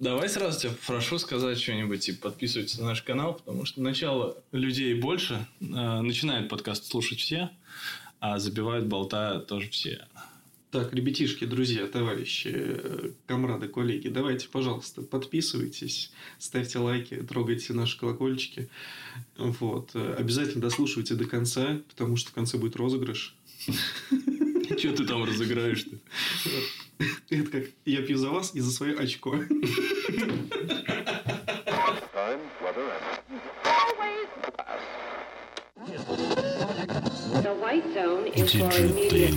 Давай сразу тебя прошу сказать что-нибудь, типа, подписывайтесь на наш канал, потому что начало людей больше, э, начинают подкаст слушать все, а забивают болта тоже все. Так, ребятишки, друзья, товарищи, э, комрады, коллеги, давайте, пожалуйста, подписывайтесь, ставьте лайки, трогайте наши колокольчики. Вот. Э, Обязательно дослушивайте до конца, потому что в конце будет розыгрыш. Что ты там разыграешь-то? Это как я пью за вас и за свое очко. Immediate.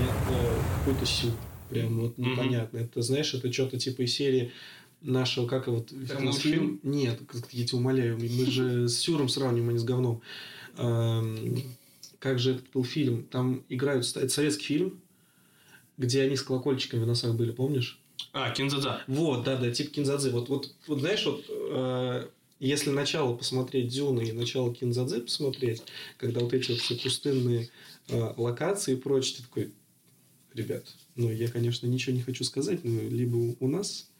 Это какой-то сюр. Прям вот непонятно. Это, знаешь, это что-то типа из серии нашего, как вот фильм? Нет, я тебя умоляю, мы же с Сюром сравниваем, а не с говном. Эм, Как же этот был фильм? Там играют... Это советский фильм, где они с колокольчиками в носах были, помнишь? А, Кинзадза. Вот, да, да, типа Кинзадзы. Вот, вот, вот знаешь, вот э, если начало посмотреть Дюны и начало Кинзадзы посмотреть, когда вот эти вот все пустынные э, локации и прочее, ты такой, ребят, ну, я, конечно, ничего не хочу сказать, но либо у нас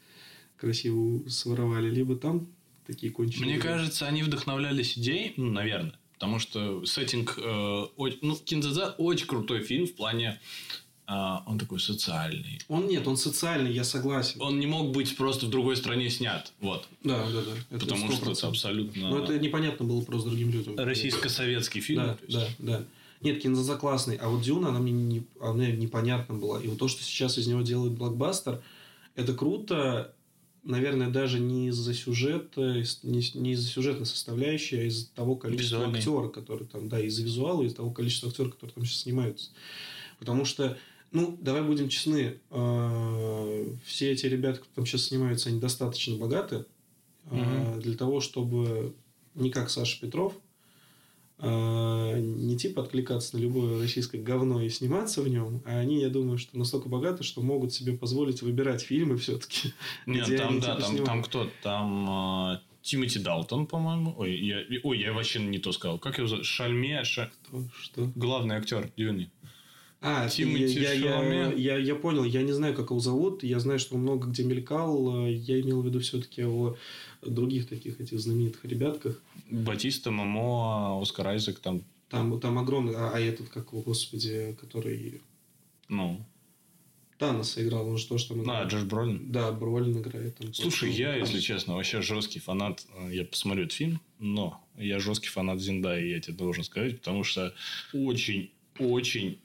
красиво своровали, либо там такие конченые. Мне кажется, они вдохновлялись идеей, ну, наверное, потому что сеттинг... э, о- ну, Кинзадза очень крутой фильм в плане... э, он такой социальный. Он нет, он социальный, я согласен. Он не мог быть просто в другой стране снят. Вот. Да, да, да. это потому что 100%. это абсолютно... Ну, это непонятно было просто другим людям. российско-советский фильм. Да, да, да. Нет, Кинзаза классный, а вот Дюна, она мне, не, она непонятна была. И вот то, что сейчас из него делают блокбастер, это круто, наверное, даже не из-за сюжета, не, не из-за сюжетной составляющей, а из-за того количества актеров, которые там, да, из-за визуала, из-за того количества актеров, которые там сейчас снимаются. Потому что, ну, давай будем честны, э, все эти ребята, кто там сейчас снимаются, они достаточно богаты э, для того, чтобы не как Саша Петров, э, не типа откликаться на любое российское говно и сниматься в нем, а они, я думаю, что настолько богаты, что могут себе позволить выбирать фильмы все-таки. Нет, там, они, да, типа, там, снимают. там кто? Там э, Тимоти Далтон, по-моему. Ой, я, ой, я вообще не то сказал. Как его зовут? Шальме, Ша- Что? Что? главный актер Дюни. А, Тимоти я, я, я, я понял, я не знаю, как его зовут, я знаю, что он много где мелькал, э, я имел в виду все-таки о других таких этих знаменитых ребятках. Батиста, Мамо, Оскар Айзек, там, Там, там огромный, а, а этот, как его, господи, который ну, Таноса играл, он же тоже там а, играл. Джош Бролин. Да, Бролин играет. Там Слушай, я, если честно, вообще жесткий фанат. э, Я посмотрю этот фильм, но я жесткий фанат Зиндаи, я тебе должен сказать, потому что очень, очень,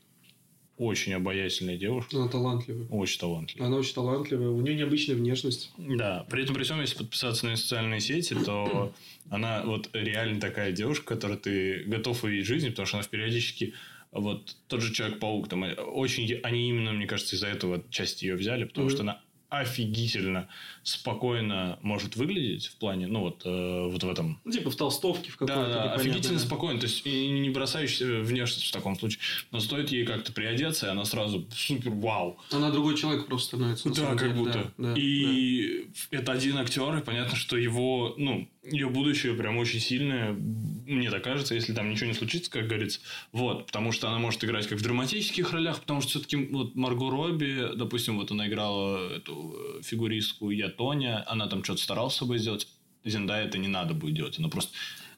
очень обаятельная девушка. Она талантливая. Очень талантливая. Она очень талантливая, у нее необычная внешность. Да, при этом при всем, если подписаться на ее социальные сети, то она вот реально такая девушка, которой ты готов увидеть в жизни, потому что она периодически вот тот же Человек-паук, там э, очень, они именно, мне кажется, из-за этого часть ее взяли, потому Мгм. что она офигительно спокойно может выглядеть в плане, ну вот, э, вот в этом Ну, типа в толстовке в какой-то. да, да, офигительно спокойно, то есть и не бросающаяся внешность в таком случае. Но стоит ей как-то приодеться, и она сразу супер вау. Она другой человек просто становится. Да, как деле. будто. Да, да, и это один актер, и понятно, что его, ну, ее будущее прям очень сильное, мне так кажется, если там ничего не случится, как говорится. Вот, потому что она может играть как в драматических ролях, потому что все-таки вот Марго Робби, допустим, вот она играла эту э, фигуристку Я Тоня, она там что-то старалась с собой сделать. Зендая это не надо будет делать, она просто...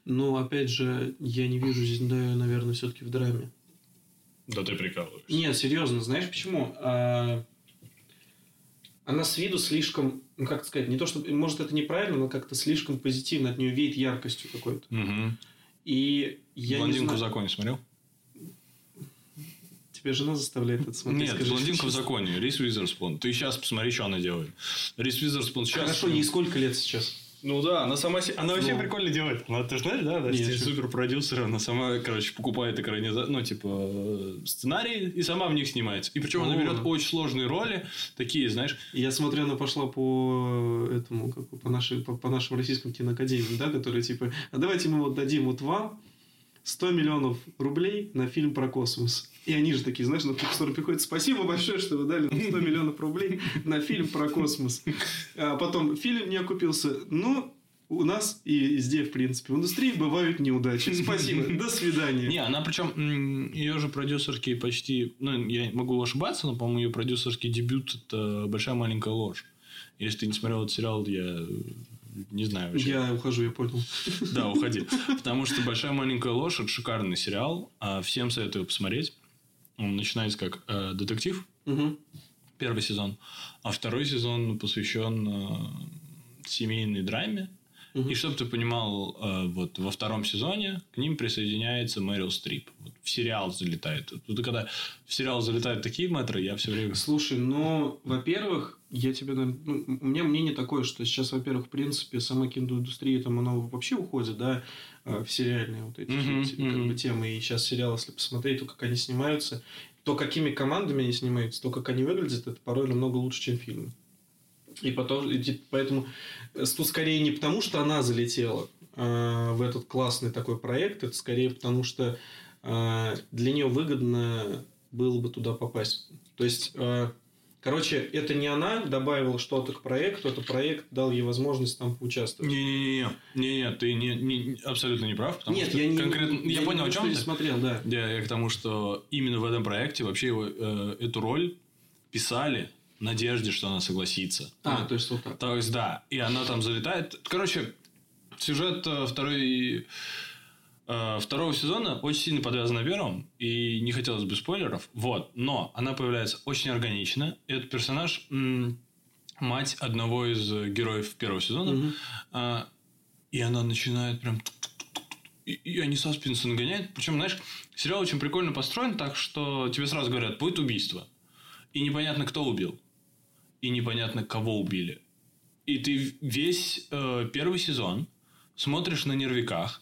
Но опять же, я не вижу Зиндаю, наверное, все-таки в драме. Да ты прикалываешься. Нет, серьезно, знаешь почему? А, Она с виду слишком, ну как сказать, не то что, может это неправильно, но как-то слишком позитивно от нее веет яркостью какой-то. Угу. И я Блондинку не в знаю, законе смотрел? тебя жена заставляет это смотреть. Нет, скажи блондинка в законе. Рис Уизерспун. Ты сейчас посмотри, что она делает. Рис Уизерспун сейчас... Хорошо, ей сколько лет сейчас? Ну да, она сама... се- Она вообще Ну. прикольно делает. Она, ты же знаешь, да? Настя, Нет, супер продюсер. Она сама, короче, покупает экранизацию, ну, типа, э, сценарии и сама в них снимается. И причем она берет очень сложные роли, такие, знаешь... Я смотрю, она пошла по этому, как по, нашей, по, по нашим российским киноакадемиям, да, которые типа, а давайте мы вот дадим вот вам 100 миллионов рублей на фильм про космос. И они же такие, знаешь, на сторону приходят, спасибо большое, что вы дали нам 100 миллионов рублей на фильм про космос. А потом фильм не окупился, но у нас и везде, в принципе, в индустрии бывают неудачи. Спасибо, до свидания. Не, она причем ее же продюсерский почти, ну, я могу ошибаться, но, по-моему, ее продюсерский дебют это большая маленькая ложь. Если ты не смотрел этот сериал, я не знаю вообще. Я ухожу, я понял. Да, уходи. Потому что «Большая маленькая ложь» – это шикарный сериал. а Всем советую посмотреть. Он начинается как э, детектив, Мгм. первый сезон, а второй сезон посвящен э, семейной драме. Мгм. И чтобы ты понимал, э, вот во втором сезоне к ним присоединяется Мэрил Стрип. Вот в сериал залетает. Вот когда в сериал залетают такие метры, я все время... Слушай, ну, во-первых, я тебе, ну, у меня мнение такое, что сейчас, во-первых, в принципе, сама киноиндустрия, там, она вообще уходит, да, в сериальные вот эти все, как бы, темы. И сейчас сериалы, если посмотреть, то, как они снимаются, то, какими командами они снимаются, то, как они выглядят, это порой намного лучше, чем фильмы. И потом, и поэтому э, тут скорее не потому, что она залетела э, в этот классный такой проект, это скорее потому, что э, для нее выгодно было бы туда попасть. То есть, э, короче, это не она добавила что-то к проекту, это проект дал ей возможность там поучаствовать. Не-не-не, не-не, ты не, не- абсолютно не прав, потому Нет, что я не конкретно... Я, не понял, о чем ты. смотрел, да. Я, я к тому, что именно в этом проекте вообще его, э, эту роль писали в надежде, что она согласится. А, то есть вот так. То есть, да. И она там залетает. Короче, сюжет э, второй, второго сезона очень сильно подвязан на первом. И не хотелось бы спойлеров. Вот. Но она появляется очень органично. Этот персонаж мать одного из э, героев первого сезона. Мгм. А, и она начинает прям... И, и они саспенсы нагоняют. Причем, знаешь, сериал очень прикольно построен так, что тебе сразу говорят, будет убийство. И непонятно, кто убил. И непонятно, кого убили. И ты весь э, первый сезон смотришь на нервиках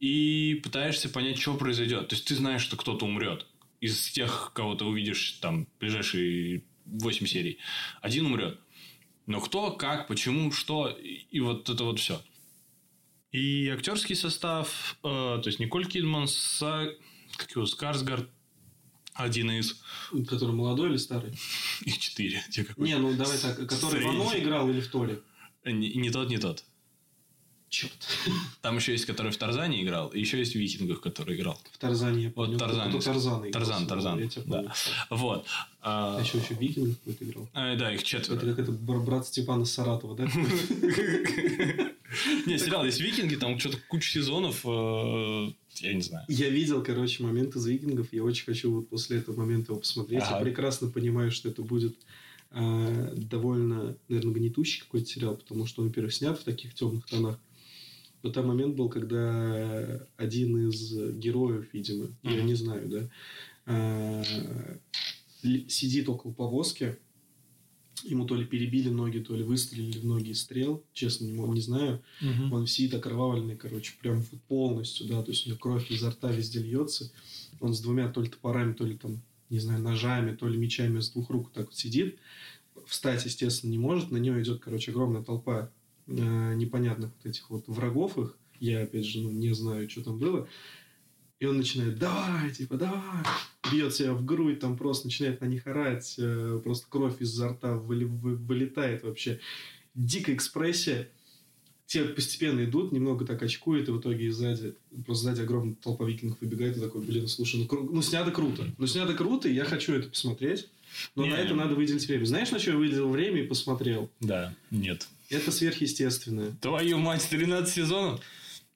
и пытаешься понять, что произойдет. То есть ты знаешь, что кто-то умрет из тех, кого ты увидишь там ближайшие 8 серий. Один умрет. Но кто, как, почему, что, и, вот это вот все. И актерский состав, э, то есть Николь Кидман, Са, как его, Скарсгард, один из Который молодой или старый? их четыре. Не, ну давай так, который в. Оно играл или в Толе? Не, не тот, не тот. Черт. Там еще есть, который в Тарзане играл, и еще есть в Викингах, который играл. В Тарзане я понял. Тарзан. Кто Тарзан играл. Тарзан, Тарзан, Я тебя да. Вот. А, А еще, еще Викинг какой-то играл. э, да, их Это четверо. как это бр- брат Степана Саратова, да? Не, сериал есть Викинги, там что-то куча сезонов, э, я не знаю. Я видел, короче, момент из Викингов. Я очень хочу вот после этого момента его посмотреть. Я прекрасно понимаю, что это будет а, довольно, наверное, гнетущий какой-то сериал, потому что он, во-первых, снят в таких темных тонах. Но там момент был, когда один из героев, видимо, я Мгм. не знаю, да, а, сидит около повозки, ему то ли перебили ноги, то ли выстрелили в ноги из стрел, честно, не, не знаю. Он сидит окровавленный, короче, прям полностью, да, то есть у него кровь изо рта везде льется. Он с двумя то ли топорами, то ли там, не знаю, ножами, то ли мечами с двух рук так вот сидит. Встать, естественно, не может. На него идет, короче, огромная толпа э, непонятных вот этих вот врагов их. Я, опять же, ну, не знаю, что там было. И он начинает, давай, типа, давай. Бьет себя в грудь, там просто начинает на них орать. э, просто кровь изо рта вылетает вообще. Дикая экспрессия те постепенно идут, немного так очкует, и в итоге сзади, просто сзади огромная толпа викингов выбегает и такой, блин, слушай, ну, кру- ну снято круто. Ну снято круто, и я хочу это посмотреть. Но Не. на это надо выделить время. Знаешь, на что я выделил время и посмотрел? Да, нет. Это сверхъестественное. Твою мать, 13 сезонов?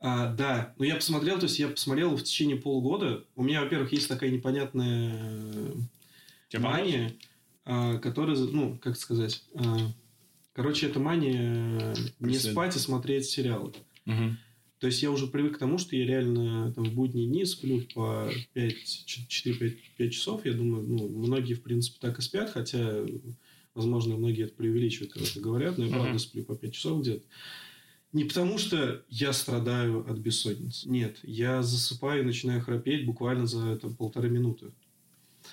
А, да, но я посмотрел, то есть я посмотрел в течение полгода. У меня, во-первых, есть такая непонятная Тебе мания, а, которая, ну, как сказать, а, короче, это мания э, не спать и смотреть сериалы. Мгм. То есть я уже привык к тому, что я реально там, в будние дни сплю по 4-5 часов. Я думаю, ну, многие, в принципе, так и спят, хотя, возможно, многие это преувеличивают, когда это говорят, но я правда сплю по 5 часов где-то. Не потому, что я страдаю от бессонницы. Нет, я засыпаю и начинаю храпеть буквально за там, полторы минуты.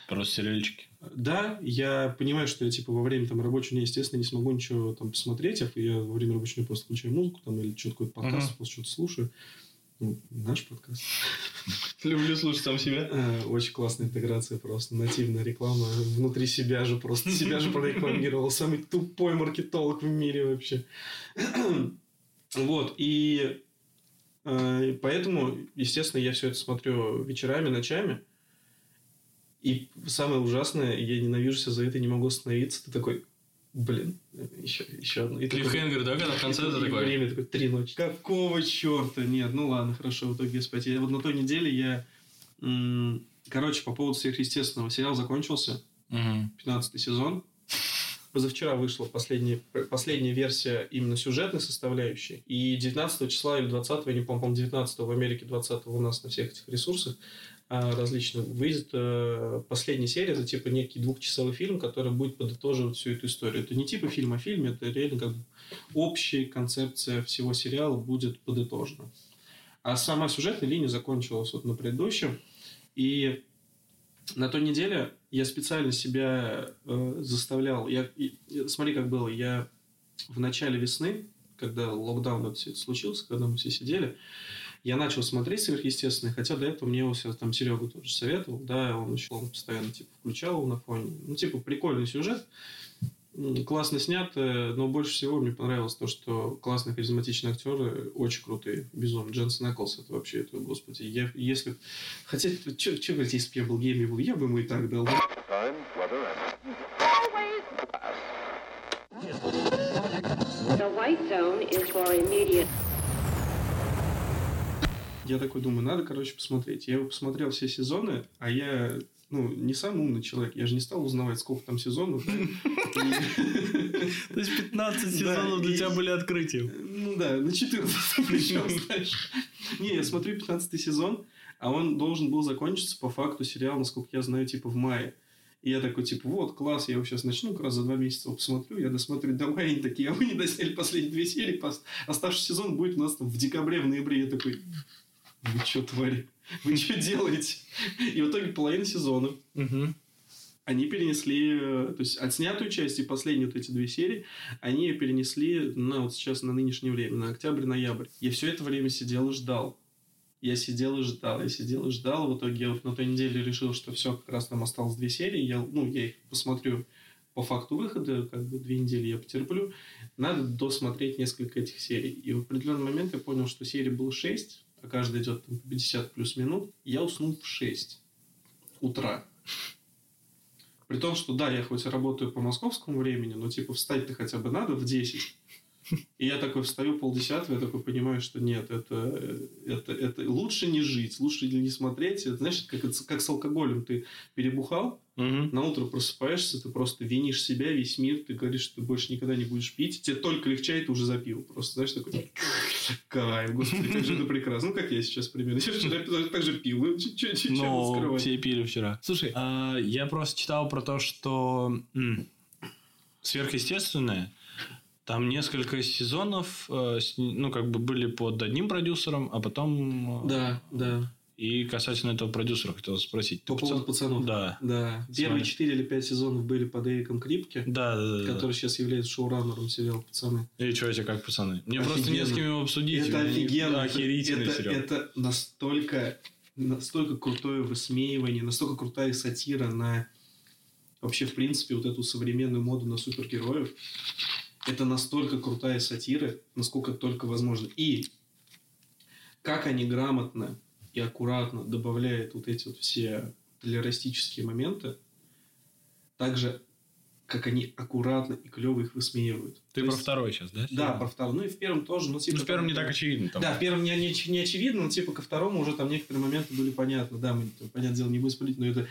Просто сериальчики. Да, я понимаю, что я типа во время там рабочего дня, естественно, не смогу ничего там посмотреть, а я во время рабочего дня просто включаю музыку там или что-то какой-то подкаст, Мгм. просто что-то слушаю. Ну, наш подкаст. Люблю слушать сам себя. Э, Очень классная интеграция просто. Нативная реклама внутри себя же просто. Себя же прорекламировал. Самый тупой маркетолог в мире вообще. Вот. И э, поэтому, естественно, я все это смотрю вечерами, ночами. И самое ужасное, я ненавижу себя за это, не могу остановиться. Ты такой, Блин, еще, еще одно. И Клиффхенгер, да, когда в конце это такое? Время такое, три ночи. Какого черта? Нет, ну ладно, хорошо, в итоге спать. Я, вот на той неделе я... м, Короче, по поводу сверхъестественного. Сериал закончился, Мгм. 15 сезон. Позавчера вышла последняя, последняя версия именно сюжетной составляющей. И 19 числа или 20, я не помню, по-моему, 19 в Америке, 20 у нас на всех этих ресурсах различных, выйдет э, последняя серия. Это типа некий двухчасовой фильм, который будет подытоживать всю эту историю. Это не типа фильм о фильме, это реально как бы общая концепция всего сериала будет подытожена. А сама сюжетная линия закончилась вот на предыдущем. И на той неделе я специально себя э, заставлял. Я, и- смотри, как было. Я в начале весны, когда локдаун всё случился, когда мы все сидели, я начал смотреть сверхъестественное, хотя до этого мне его всё- там Серега тоже советовал, да, он еще он постоянно типа включал на фоне. Ну, типа, прикольный сюжет, классно снят, но больше всего мне понравилось то, что классные харизматичные актеры, очень крутые, безумно. Дженсен Эклс, это вообще, это, господи, я, если... Хотя, что говорить, если бы я был гейми, был, я бы ему и так дал. The white zone is for immediate Я такой думаю, надо, короче, посмотреть. Я его посмотрел все сезоны, а я, ну, не самый умный человек. Я же не стал узнавать, сколько там сезонов. То есть 15 Да, сезонов для тебя были открытием. Ну да, на 14 причем, знаешь. Не, я смотрю 15 сезон, а он должен был закончиться по факту сериал, насколько я знаю, типа в мае. И я такой, типа, вот, класс, я его сейчас начну, как раз за два месяца его посмотрю. Я досмотрю, давай, они такие, а вы не досняли последние две серии, оставшийся сезон будет у нас там в декабре, в ноябре. Я такой, вы что, твари? Вы что делаете? И в итоге половина сезона они перенесли, э, то есть отснятую часть и последние вот эти две серии, они ее перенесли на вот сейчас на нынешнее время, на октябрь-ноябрь. Я все это время сидел и ждал. Я сидел и ждал, я сидел и ждал. В итоге я вот на той неделе решил, что все, как раз там осталось две серии. Я, ну, я их посмотрю по факту выхода, как бы две недели я потерплю. Надо досмотреть несколько этих серий. И в определенный момент я понял, что серий было 6, а каждая идет там, по 50 плюс минут. Я уснул в 6 утра. При том, что да, я хоть и работаю по московскому времени, но типа встать-то хотя бы надо в 10. И я такой встаю полдесятого, я такой понимаю, что нет, это, это, это лучше не жить, лучше не смотреть. Это, знаешь, как, как с алкоголем. Ты перебухал, Мгм. на утро просыпаешься, ты просто винишь себя, весь мир, ты говоришь, что ты больше никогда не будешь пить, тебе только легчает, ты уже запил. Просто, знаешь, такой, кайф, господи, как же это прекрасно. Ну, как я сейчас примерно. Я вчера так же пил, ну, чё- чё Ну, все пили вчера. Слушай, а, я просто читал про то, что сверхъестественное. Там несколько сезонов, э, ну, как бы были под одним продюсером, а потом... э, Да, да. И касательно этого продюсера хотел спросить. По поводу пацан- пацанов. Да. Да. Первые 4 или 5 сезонов были под Эриком Крипке, Да, да, да, да. который сейчас является шоураннером сериала «Пацаны». И что тебе как, пацаны? Мне просто не с Офигенно. кем его обсудить. Это офигенно. Да, охерительный это, сериал. это настолько, настолько крутое высмеивание, настолько крутая сатира на вообще, в принципе, вот эту современную моду на супергероев. Это настолько крутая сатира, насколько только возможно. И как они грамотно и аккуратно добавляют вот эти вот все толерастические моменты, также как они аккуратно и клево их высмеивают. Ты То про есть- второй сейчас, да? Да, про второй. Ну и в первом тоже. Ну, типа, Ну, в первом там- не так очевидно. Там. да, в первом не, не, не очевидно, но типа ко второму уже там некоторые моменты были понятны. Да, мы, там, понятное дело, не будем спалить, но это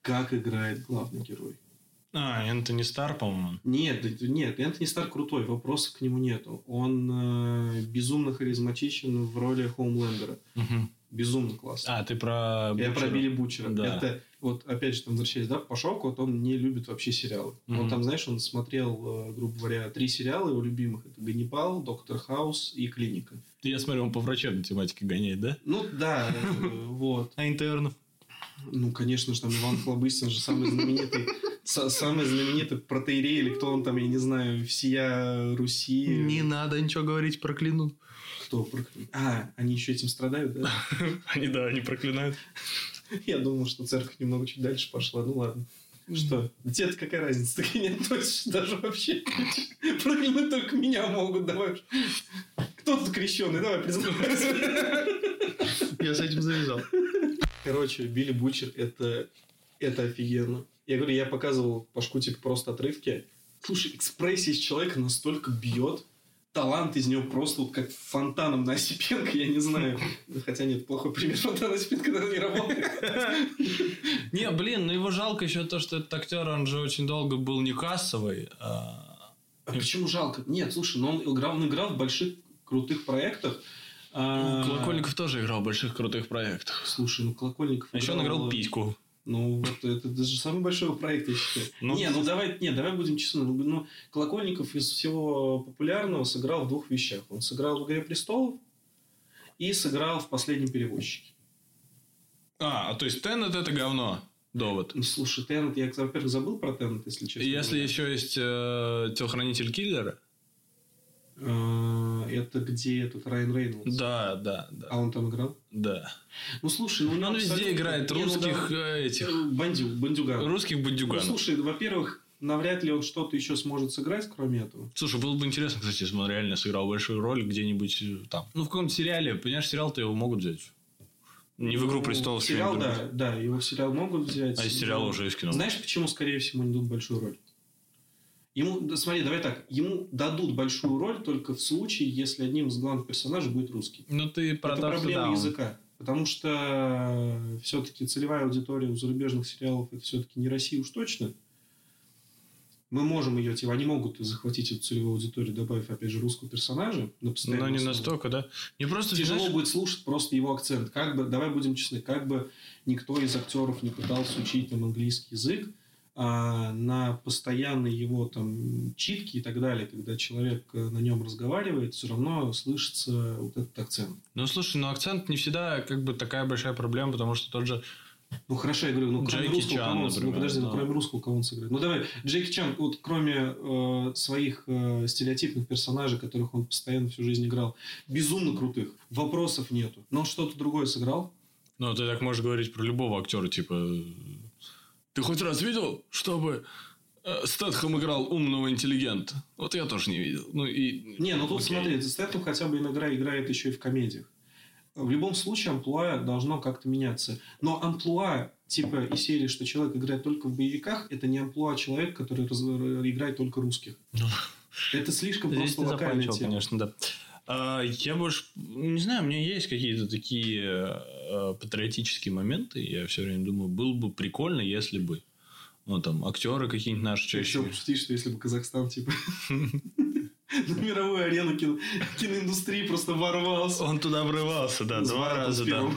как играет главный герой. А, Энтони Стар, по-моему. Нет, нет, Энтони Стар крутой, вопросов к нему нету. Он э, безумно харизматичен в роли Хоумлендера. Мгм. Безумно классно. А, ты про... Я про. Билли Бучера. Да. Это, вот, опять же, там, возвращаясь, да, по шоку, вот он не любит вообще сериалы. Он Мгм. там, знаешь, он смотрел, э, грубо говоря, три сериала его любимых. Это «Ганнибал», «Доктор Хаус» и «Клиника». Я смотрю, он по врачебной тематике гоняет, да? Ну, да, э, вот. А интернов? Ну, конечно же, там Иван Хлобыстин же самый знаменитый, са- самый знаменитый протеерей, или кто он там, я не знаю, всея Руси. надо ничего говорить, проклянут. Кто? про- А, они еще этим страдают, да? Они, да, они проклинают. Я думал, что церковь немного чуть дальше пошла. Ну, ладно. Что? Да тебе какая разница? Ты не относишься даже вообще. Проклянуть только меня могут. Давай. Кто тут крещеный? Давай, признавайся. Я с этим завязал. Короче, Билли Бучер это, это офигенно. Я говорю, я показывал Пашку типа просто отрывки. Слушай, экспрессия из человека настолько бьет, талант из него просто вот как фонтаном на Осипенко, я не знаю. Хотя нет, плохой пример фонтана Осипенко, наверное, не работает. Не, блин, ну его жалко еще то, что этот актер, он же очень долго был не кассовый. а, А почему жалко? Нет, слушай, но он играл, он играл в больших крутых проектах. А, Колокольников тоже играл в больших крутых проектах. Слушай, ну Колокольников... А еще он играл письку. Ну, вот это даже самый большой проект, я считаю. Ну, не, ну давай, не, давай будем честны. Ну, ну, Колокольников из всего популярного сыграл в двух вещах. Он сыграл в «Игре престолов» и сыграл в «Последнем перевозчике». А, то есть Теннет это говно. Довод. Ну, слушай, Теннет, я, во-первых, забыл про Теннет, если честно. Если еще есть э, телохранитель киллера. А, Это где этот Райан Рейнольдс? Да, да, А да. он там играл? Да. Ну, слушай, ну... у него Он везде играет Не, ну, русских да, э, этих. Бандю, бандюган. Русских Ну, бандюганов. слушай, во-первых, навряд ли он что-то еще сможет сыграть, кроме этого. Слушай, было бы интересно, кстати, если бы он реально сыграл большую роль где-нибудь э, там. Ну, в каком-то сериале. Понимаешь, сериал-то его могут взять. Не в «Игру Ну, престолов». Сериал, да, да, его в сериал могут взять. А из сериала Ну, уже из кино. Знаешь, почему, скорее всего, не дадут большую роль? Ему, смотри, давай так, ему дадут большую роль только в случае, если одним из главных персонажей будет русский. Ну, ты про это проблема Down. языка. Потому что все-таки целевая аудитория у зарубежных сериалов это все-таки не Россия уж точно. Мы можем ее, типа, они могут захватить эту целевую аудиторию, добавив, опять же, русского персонажа на Но постоянной не основе. настолько, да? Не просто, Тяжело знаешь, будет слушать просто его акцент. Как бы, давай будем честны, как бы никто из актеров не пытался учить там английский язык, а на постоянные его там читки и так далее, когда человек э, на нем разговаривает, все равно слышится вот этот акцент. Ну, слушай, ну акцент не всегда как бы такая большая проблема, потому что тот же... Ну хорошо, я говорю, ну кроме Джеки русского, Чан, кого он- например, ну подожди, ну да. кроме русского, кого он сыграет? Ну давай, Джеки Чан, вот кроме э, своих э, стереотипных персонажей, которых он постоянно всю жизнь играл, безумно крутых, вопросов нету. Но он что-то другое сыграл? Ну, ты так можешь говорить про любого актера, типа... э, Ты хоть раз видел, чтобы э, Стэтхэм играл умного интеллигента? Вот я тоже не видел. Ну, и... Не, ну тут Окей. смотри, Стэтхэм хотя бы иногда играет еще и в комедиях. В любом случае амплуа должно как-то меняться. Но амплуа типа из серии, что человек играет только в боевиках, это не амплуа человек, который раз- играет только русских. Ну, Это слишком Здесь просто ты локальная тема. конечно, да. А, я больше... Не знаю, у меня есть какие-то такие э, патриотические моменты. Я все время думаю, было бы прикольно, если бы... Ну, там, актеры какие-нибудь наши чаще... хотел пошутить, что если бы Казахстан, типа, на мировую арену кино- киноиндустрии просто ворвался. Он туда врывался, да, два раза, да.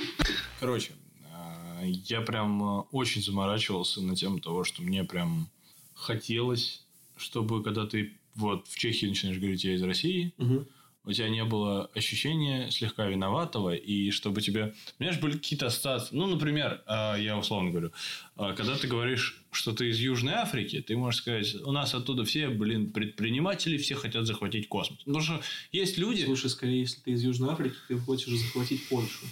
Короче, а, я прям а, очень заморачивался на тему того, что мне прям хотелось, чтобы когда ты вот в Чехии начинаешь говорить «я из России», Мгм. У тебя не было ощущения слегка виноватого, и чтобы тебе... Понимаешь, были какие-то ассоциации. Ну, например, а, я условно говорю, а, когда ты говоришь, что ты из Южной Африки, ты можешь сказать, у нас оттуда все, блин, предприниматели, все хотят захватить космос. Потому что есть люди... Слушай, скорее, если ты из Южной Африки, ты хочешь захватить Польшу.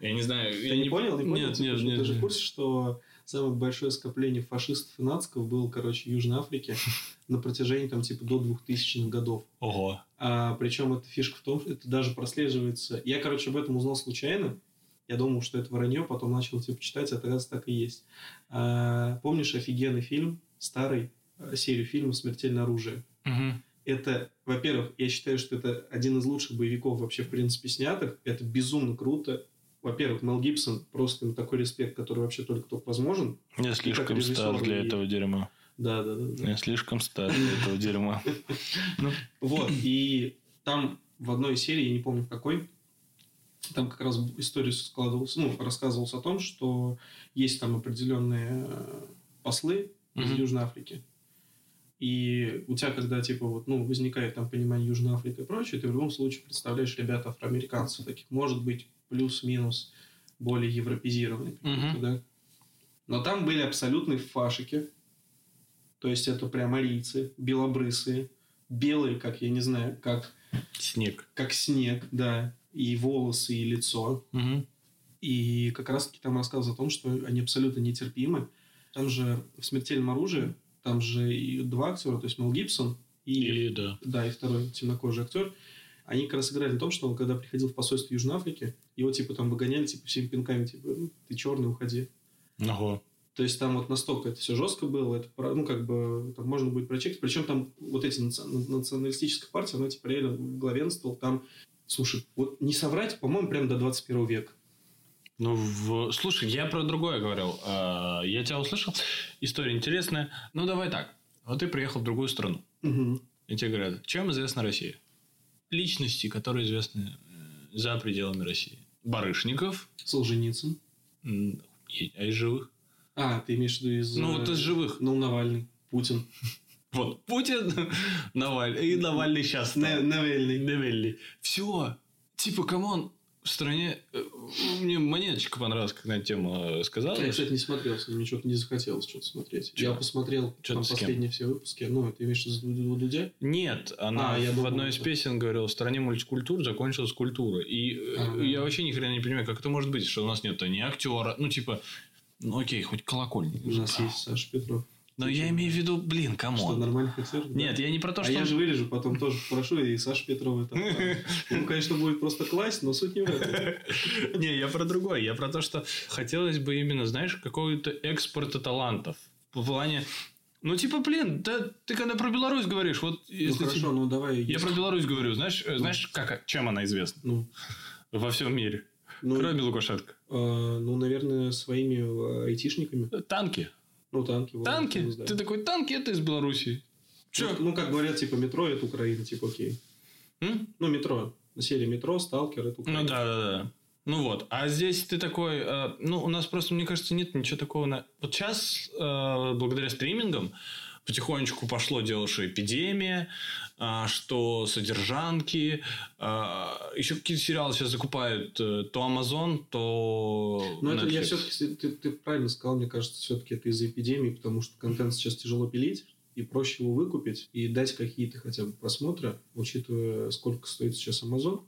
Я не знаю... Ты я не, понял? Не понял? Нет, нет, нет. Ты же в курсе, что самое большое скопление фашистов и нациков было, короче, в Южной Африке на протяжении там типа до 2000-х годов. Ого. А, причем эта фишка в том, что это даже прослеживается. Я, короче, об этом узнал случайно. Я думал, что это вранье, потом начал типа читать, а тогда так и есть. А, помнишь офигенный фильм, старый, э, серию фильмов «Смертельное оружие»? Мгм. Это, во-первых, я считаю, что это один из лучших боевиков вообще, в принципе, снятых. Это безумно круто. Во-первых, Мел Гибсон просто ему такой респект, который вообще только только возможен. Я слишком стар для и- этого дерьма. Да, да, да. Я слишком стар для этого дерьма. Вот, и там в одной серии, я не помню в какой, там как раз история складывалась, ну, рассказывалось о том, что есть там определенные э, послы из. Южной Африки. И у тебя, когда, типа, вот, ну, возникает там понимание Южной Африки и прочее, ты в любом случае представляешь ребят афроамериканцев таких, может быть, плюс-минус более европезированные какие-то, Мгм. да. Но там были абсолютные фашики. То есть, это прям арийцы, белобрысые, белые, как, я не знаю, как, Снег. как снег, да, и волосы, и лицо. Мгм. И как раз-таки там рассказ о том, что они абсолютно нетерпимы. Там же в «Смертельном оружии», там же и два актера, то есть Мел Гибсон и, И да. да, и второй темнокожий актер. Они как раз играли на том, что он, когда приходил в посольство Южной Африки, его типа там выгоняли типа всеми пинками, типа, «Ну, ты черный, уходи. Ого. То есть там вот настолько это все жестко было, это, ну, как бы, там можно будет прочекать. Причем там вот эти наци- националистическая партия, она, типа, реально главенствовала там. Слушай, вот не соврать, по-моему, прям до 21 века. Ну, в... слушай, я про другое говорил. А, Я тебя услышал. История интересная. Ну, давай так. Вот ты приехал в другую страну. Мгм. И тебе говорят, чем известна Россия? Личности, которые известны э, за пределами России. Барышников. Солженицын. А из живых? А, ты имеешь в виду из... Ну, э, вот из живых. Ну, Навальный, Путин. Вот, Путин, Навальный. И Навальный сейчас. Навальный. Навальный. Все. Типа, come on, в стране... э, Мне монеточка понравилась, когда тема сказала. Я, кстати, не смотрел, с ним мне что-то не захотелось что-то смотреть. Чё? Я посмотрел Чё там последние все выпуски. Ну, ты имеешь в виду Дудя? Нет, она А, я в думал, одной из песен говорила, в стране мультикультур закончилась культура. И э, Ага. я вообще ни хрена не понимаю, как это может быть, что у нас нет ни актера, ну, типа, ну, окей, хоть Колокольников. У нас есть Саша Петров. Но я имею в виду, блин, Что, come on. нормальный актер? Да. Нет, я не про то, А что... я же вырежу, потом тоже попрошу, и Саша Петрова там. Ну, конечно, будет просто класть, но суть не в этом. Не, я про другое. Я про то, что хотелось бы именно, знаешь, какого-то экспорта талантов. В плане... Ну, типа, блин, да ты когда про Беларусь говоришь, вот Ну, если... хорошо, тебе- ну давай. Я про Беларусь говорю, знаешь, э, знаешь, как, чем она известна Ну, во всем мире? Ну, Кроме Лукашенко. э, ну, наверное, своими э, айтишниками. Танки. Ну, танки. Танки? Ты такой, танки это из Белоруссии. Че? Ну, как говорят, типа, метро это Украина, типа, окей. Ну, метро. На серии метро, сталкер это Украина. Ну да, да, да. Ну вот. А здесь ты такой, э, ну, у нас просто, мне кажется, нет ничего такого. На... Вот сейчас, э, благодаря стримингам, потихонечку пошло дело, что эпидемия, а, что содержанки, а, еще какие-то сериалы сейчас закупают э, то Amazon, то Ну, это я все-таки, ты, ты правильно сказал, мне кажется, все-таки это из-за эпидемии, потому что контент сейчас тяжело пилить, и проще его выкупить и дать какие-то хотя бы просмотры, учитывая, сколько стоит сейчас Amazon.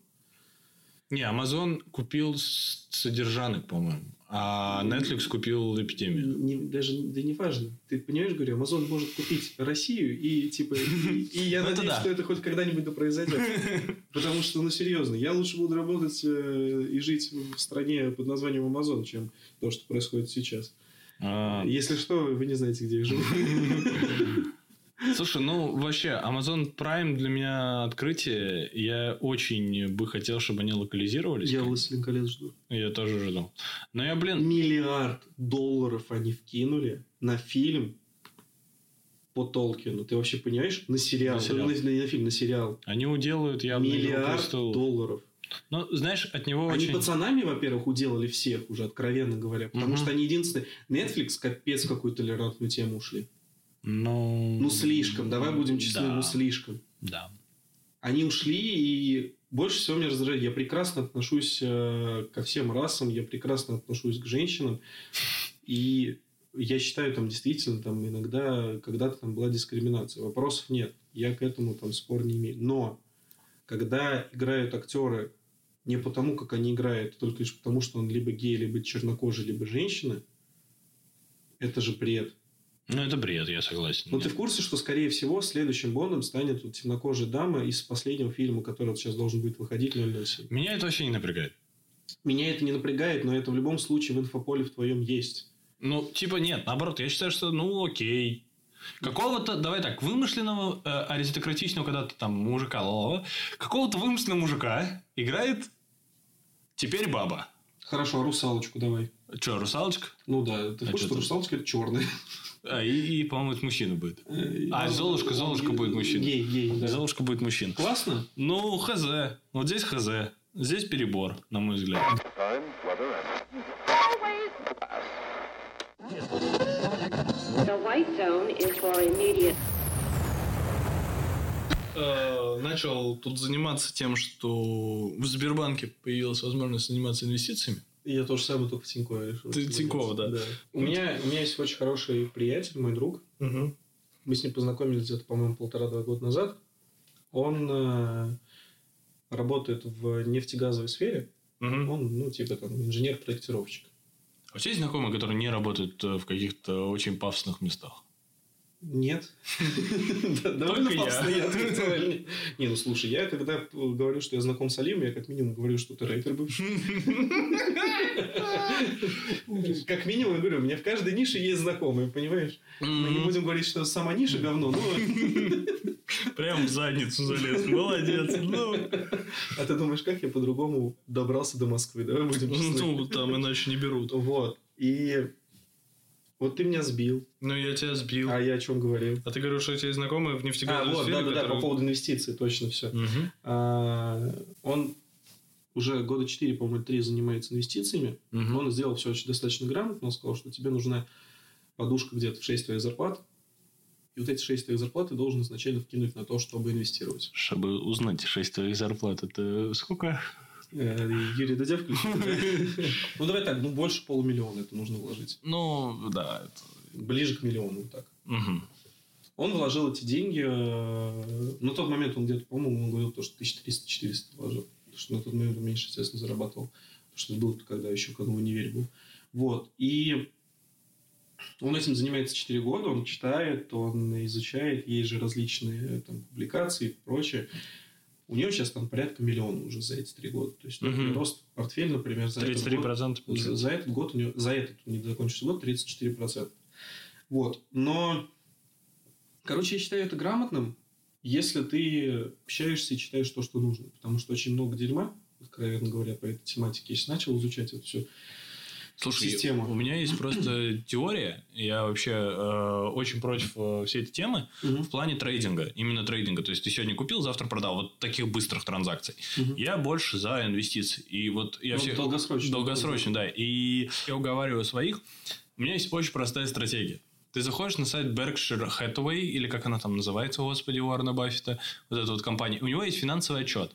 Не, Amazon купил содержанок, по-моему, а Netflix купил эпидемию. Не- даже, да не важно. Ты понимаешь, говорю, Amazon может купить Россию, и типа, и, и я надеюсь, да. что это хоть когда-нибудь да произойдет. Потому что, ну, серьезно, я лучше буду работать э, и жить в стране под названием Amazon, чем то, что происходит сейчас. А, Если что, вы не знаете, где я живу. Слушай, ну вообще, Amazon Prime для меня открытие. Я очень бы хотел, чтобы они локализировались. Я «Властелин колец» жду. Я тоже ждал. Но я, блин, Миллиард долларов они вкинули на фильм по Толкину. Ты вообще понимаешь? На сериал. На сериал. На, на- на фильм, на сериал. они уделают явно «Игру Миллиард престолов». долларов. Ну, знаешь, от него Они очень... пацанами, во-первых, уделали всех уже, откровенно говоря. Потому Мгм. что они единственные... Netflix капец в какую толерантную тему ушли. Ну... Ну, слишком. Давай будем честны, Да. ну, слишком. Да. Они ушли, и больше всего меня раздражает. Я прекрасно отношусь э, ко всем расам, я прекрасно отношусь к женщинам. И я считаю, там действительно там иногда когда-то там была дискриминация. Вопросов нет. Я к этому там спор не имею. Но когда играют актеры не потому, как они играют, а только лишь потому, что он либо гей, либо чернокожий, либо женщина, это же бред. Ну, это бред, я согласен. Ну, ты в курсе, что, скорее всего, следующим Бондом станет вот темнокожая дама из последнего фильма, который вот сейчас должен будет выходить 007. Меня это вообще не напрягает. Меня это не напрягает, но это в любом случае в инфополе в твоем есть. Ну, типа, нет, наоборот, я считаю, что, ну, окей. Какого-то, давай так, вымышленного э, аристократичного когда-то там мужика, ла-ла-ла, какого-то вымышленного мужика играет теперь баба. Хорошо, а русалочку давай. Че, русалочка? Ну да, ты А чё что ты? русалочка это черный. А, и, и, по-моему, это мужчина будет. А, Золушка, Золушка будет мужчина. Гей, гей, да. Золушка будет мужчина. Классно? Ну, хз. Вот здесь хз. Здесь перебор, на мой взгляд. Э, начал тут заниматься тем, что в Сбербанке появилась возможность заниматься инвестициями. Я тоже самое только в Тинькове решил. Ты Тинькова, да. У меня, у меня есть очень хороший приятель, мой друг. Мы с ним познакомились где-то, по-моему, полтора-два года назад. Он э, работает в нефтегазовой сфере. Мгм. Он, ну, типа, там, инженер-проектировщик. А у тебя есть знакомые, которые не работают э, в каких-то очень пафосных местах? Нет. Довольно Только я. пафосно я ответил. Не, ну слушай, я когда говорю, что я знаком с Алием, я как минимум говорю, что ты рэпер бывший. Как минимум, я говорю, у меня в каждой нише есть знакомые, понимаешь? Мы не будем говорить, что сама ниша говно, но... Прям в задницу залез. Молодец. Ну, А ты думаешь, как я по-другому добрался до Москвы? Давай будем честны. ну, там иначе не берут. Вот. И вот ты меня сбил. Ну, я тебя сбил. А я о чем говорил? А ты говорил, что у тебя есть знакомые в А, нефтегазовой вот, сфере, да-да-да, по которые- поводу инвестиций, точно все. Мгм. А, он уже года 4, по-моему, 3 занимается инвестициями. Мгм. Он сделал все очень достаточно грамотно. Он сказал, что тебе нужна подушка где-то в 6 твоих зарплат. И вот эти 6 твоих зарплат ты должен изначально вкинуть на то, чтобы инвестировать. Чтобы узнать 6 твоих зарплат, это сколько? Э, Юрий Дудя включил? Ну, давай так, ну, больше полумиллиона это нужно вложить. Ну, да. это- Ближе к миллиону, вот так. Он вложил эти деньги. э, На тот момент он где-то, по-моему, он говорил, то, что 1300-400 вложил. Потому что на тот момент он меньше, естественно, зарабатывал. Потому что это было когда еще когда в универе был. Вот. И он этим занимается 4 года. Он читает, он изучает. Есть же различные там, публикации и прочее. У него сейчас там порядка миллиона уже за эти 3 года. То есть, Мгм. рост портфель, например, за этот год 33% за, за этот год у него, за этот не закончился год 34%. Вот. Но, короче, я считаю это грамотным, если ты общаешься и читаешь то, что нужно. Потому что очень много дерьма, откровенно говоря, по этой тематике. Если начал изучать это все, Слушай, систему. у меня есть просто теория. Я вообще э, очень против э, всей этой темы в плане трейдинга. Именно трейдинга. То есть, ты сегодня купил, завтра продал. Вот таких быстрых транзакций. Я больше за инвестиции. И вот я Ну, всех... долгосрочно. Долгосрочно, да. И я уговариваю своих. У меня есть очень простая стратегия. Ты заходишь на сайт Berkshire Hathaway, или как она там называется, господи, у Уоррена Баффета, вот эта вот компания. У него есть финансовый отчет.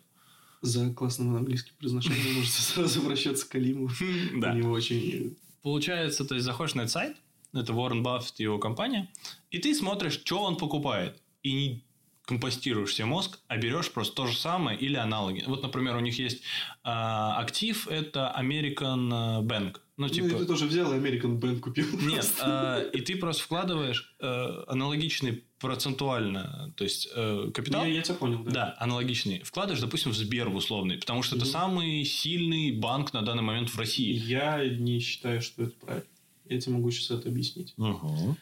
За классным английским произношением можете сразу обращаться к Алиму. Да. У него очень... Получается, то есть заходишь на этот сайт, это Уоррен Баффет и его компания, и ты смотришь, что он покупает. И не компостируешь себе мозг, а берешь просто то же самое или аналоги. Вот, например, у них есть а, актив, это American Bank. Ну, Ну, типа... и ты тоже взял и American Band купил. Нет, а, и ты просто вкладываешь э, аналогичный процентуально, то есть э, капитал. Я, я тебя понял, да. Да, аналогичный. Вкладываешь, допустим, в Сбер в условный, потому что это Мгм. самый сильный банк на данный момент в России. Я не считаю, что это правильно. Я тебе могу сейчас это объяснить. Угу.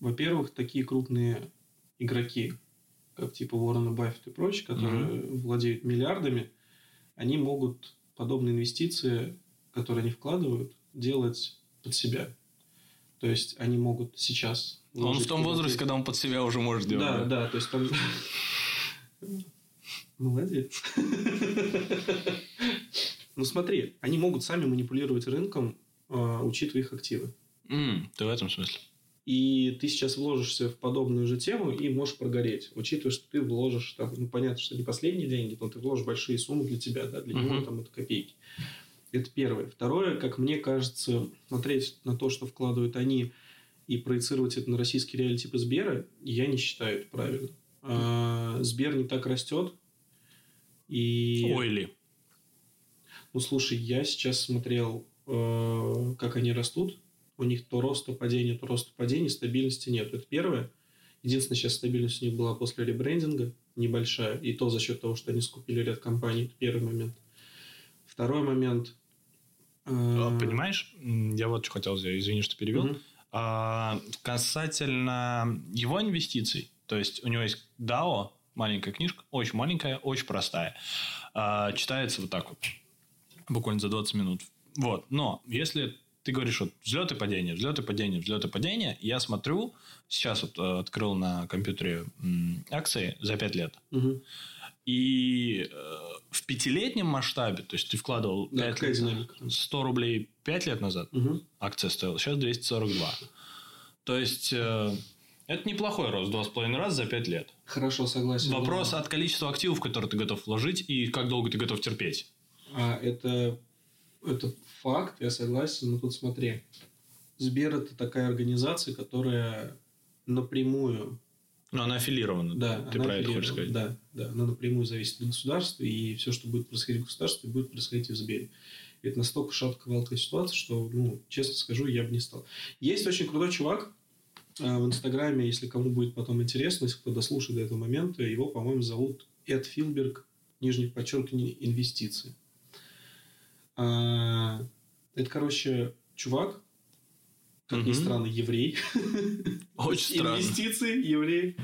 Во-первых, такие крупные игроки, как типа Уоррена Баффет и прочие, которые владеют миллиардами, они могут подобные инвестиции, которые они вкладывают, делать под себя. То есть они могут сейчас... Он в том возрасте, когда он под себя уже может делать. Да, да, то есть там... Молодец. Ну смотри, они могут сами манипулировать рынком, а, учитывая их активы. Ты в этом смысле. И ты сейчас вложишься в подобную же тему и можешь прогореть, учитывая, что ты вложишь, там, ну, понятно, что не последние деньги, но ты вложишь большие суммы для тебя, да, для него там это копейки. Это первое. Второе, как мне кажется, смотреть на то, что вкладывают они, и проецировать это на российский реалии типа Сбера, я не считаю это правильно. А, Сбер не так растет. И... Ойли. Ну, слушай, я сейчас смотрел, э, как они растут. У них то рост, то падение, то рост, то падение. Стабильности нет. Это первое. Единственное, сейчас стабильность у них была после ребрендинга небольшая. И то за счет того, что они скупили ряд компаний. Это первый момент. Второй момент. э, А, Понимаешь, М, я вот что хотел сделать, извини, что перевел. Мгм. А, касательно его инвестиций, то есть у него есть DAO, маленькая книжка, очень маленькая, очень простая. А, читается вот так вот, буквально за 20 минут. Вот, но если ты говоришь вот взлет и падение, взлет и падение, взлет и падение, я смотрю, сейчас вот э, открыл на компьютере акции за 5 лет. Мгм. И э, в пятилетнем масштабе, то есть ты вкладывал Да, пять какая лет- динамика? 100 рублей 5 лет назад, Мгм. акция стоила, сейчас 242. То есть, э, это неплохой рост, два с половиной раза за 5 лет. Хорошо, согласен. Вопрос Но- от количества активов, которые ты готов вложить, и как долго ты готов терпеть. А, это, это факт, я согласен, но тут смотри. Сбер это такая организация, которая напрямую Но она аффилирована, Да, ты она про это хочешь сказать. Да, да, она напрямую зависит от государства, и все, что будет происходить в государстве, будет происходить и в Сбере. Это настолько шатко-валкая ситуация, что, ну, честно скажу, я бы не стал. Есть очень крутой чувак э, в Инстаграме, если кому будет потом интересно, если кто дослушает до этого момента, его, по-моему, зовут Эд Филберг, нижнее подчеркивание, инвестиции. А, это, короче, чувак, как ни странно, еврей. Очень странно. Инвестиции, еврей.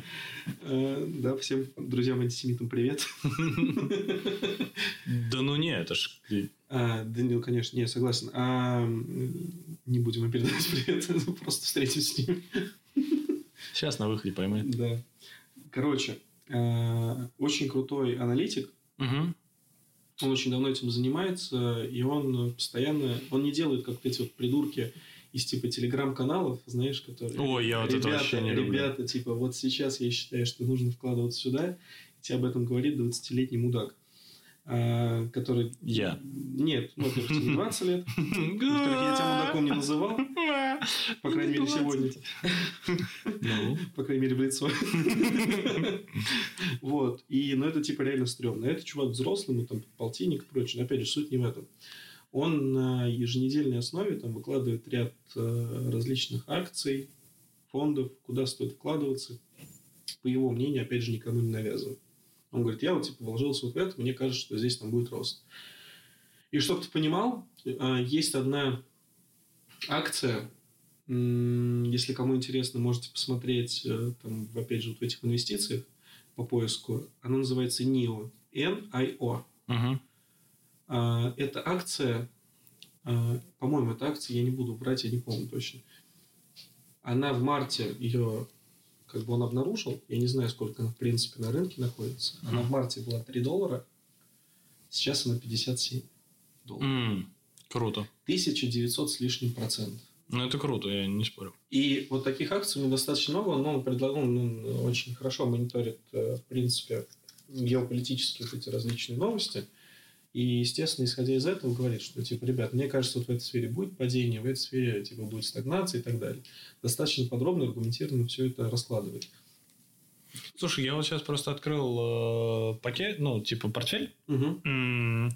Э, Да, всем друзьям-антисемитам привет. Да ну не, это ж... А, да, ну, конечно, не, согласен. А, не будем им передавать привет, просто встретимся с ними. Сейчас на выходе поймает. Да. Короче, э, очень крутой аналитик. Он очень давно этим занимается, и он постоянно... Он не делает, как эти вот придурки из типа телеграм-каналов, знаешь, которые... Ой, я вот это ребята, вообще не люблю. Ребята, типа, вот сейчас я считаю, что нужно вкладываться сюда. И тебе об этом говорит 20-летний мудак. а, который... Я. Нет, ну, во-первых, тебе не 20 лет. Во-вторых, я тебя мудаком не называл. По крайней мере, сегодня. Ну, По крайней мере, в лицо. Вот. И, ну, это, типа, реально стрёмно. Это чувак взрослый, ну, там, полтинник и прочее. Но, опять же, суть не в этом. Он на еженедельной основе там выкладывает ряд э, различных акций, фондов, куда стоит вкладываться. По его мнению, опять же, никому не навязывает. Он говорит, я вот, типа, вложился вот в это, мне кажется, что здесь там будет рост. И чтобы ты понимал, э, есть одна акция, Если кому интересно, можете посмотреть, э, там, опять же, вот в этих инвестициях по поиску. Она называется NIO. N-I-O. мгм. А, Это акция, а, по-моему, это акция, я не буду врать, я не помню точно. Она в марте ее, как бы он обнаружил, я не знаю, сколько она, в принципе, на рынке находится. Она в марте была 3 доллара, сейчас она 57 долларов. М, Круто. 1900 с лишним процентов. Ну, это круто, я не спорю. И вот таких акций у него достаточно много, но он, предлаг... он, он очень хорошо мониторит, э, в принципе, геополитические вот эти различные новости. И, естественно, исходя из этого, говорит, что, типа, ребят, мне кажется, вот в этой сфере будет падение, в этой сфере, типа, будет стагнация и так далее. Достаточно подробно, аргументированно все это раскладывает. Слушай, я вот сейчас просто открыл э, пакет, ну, типа портфель. Угу.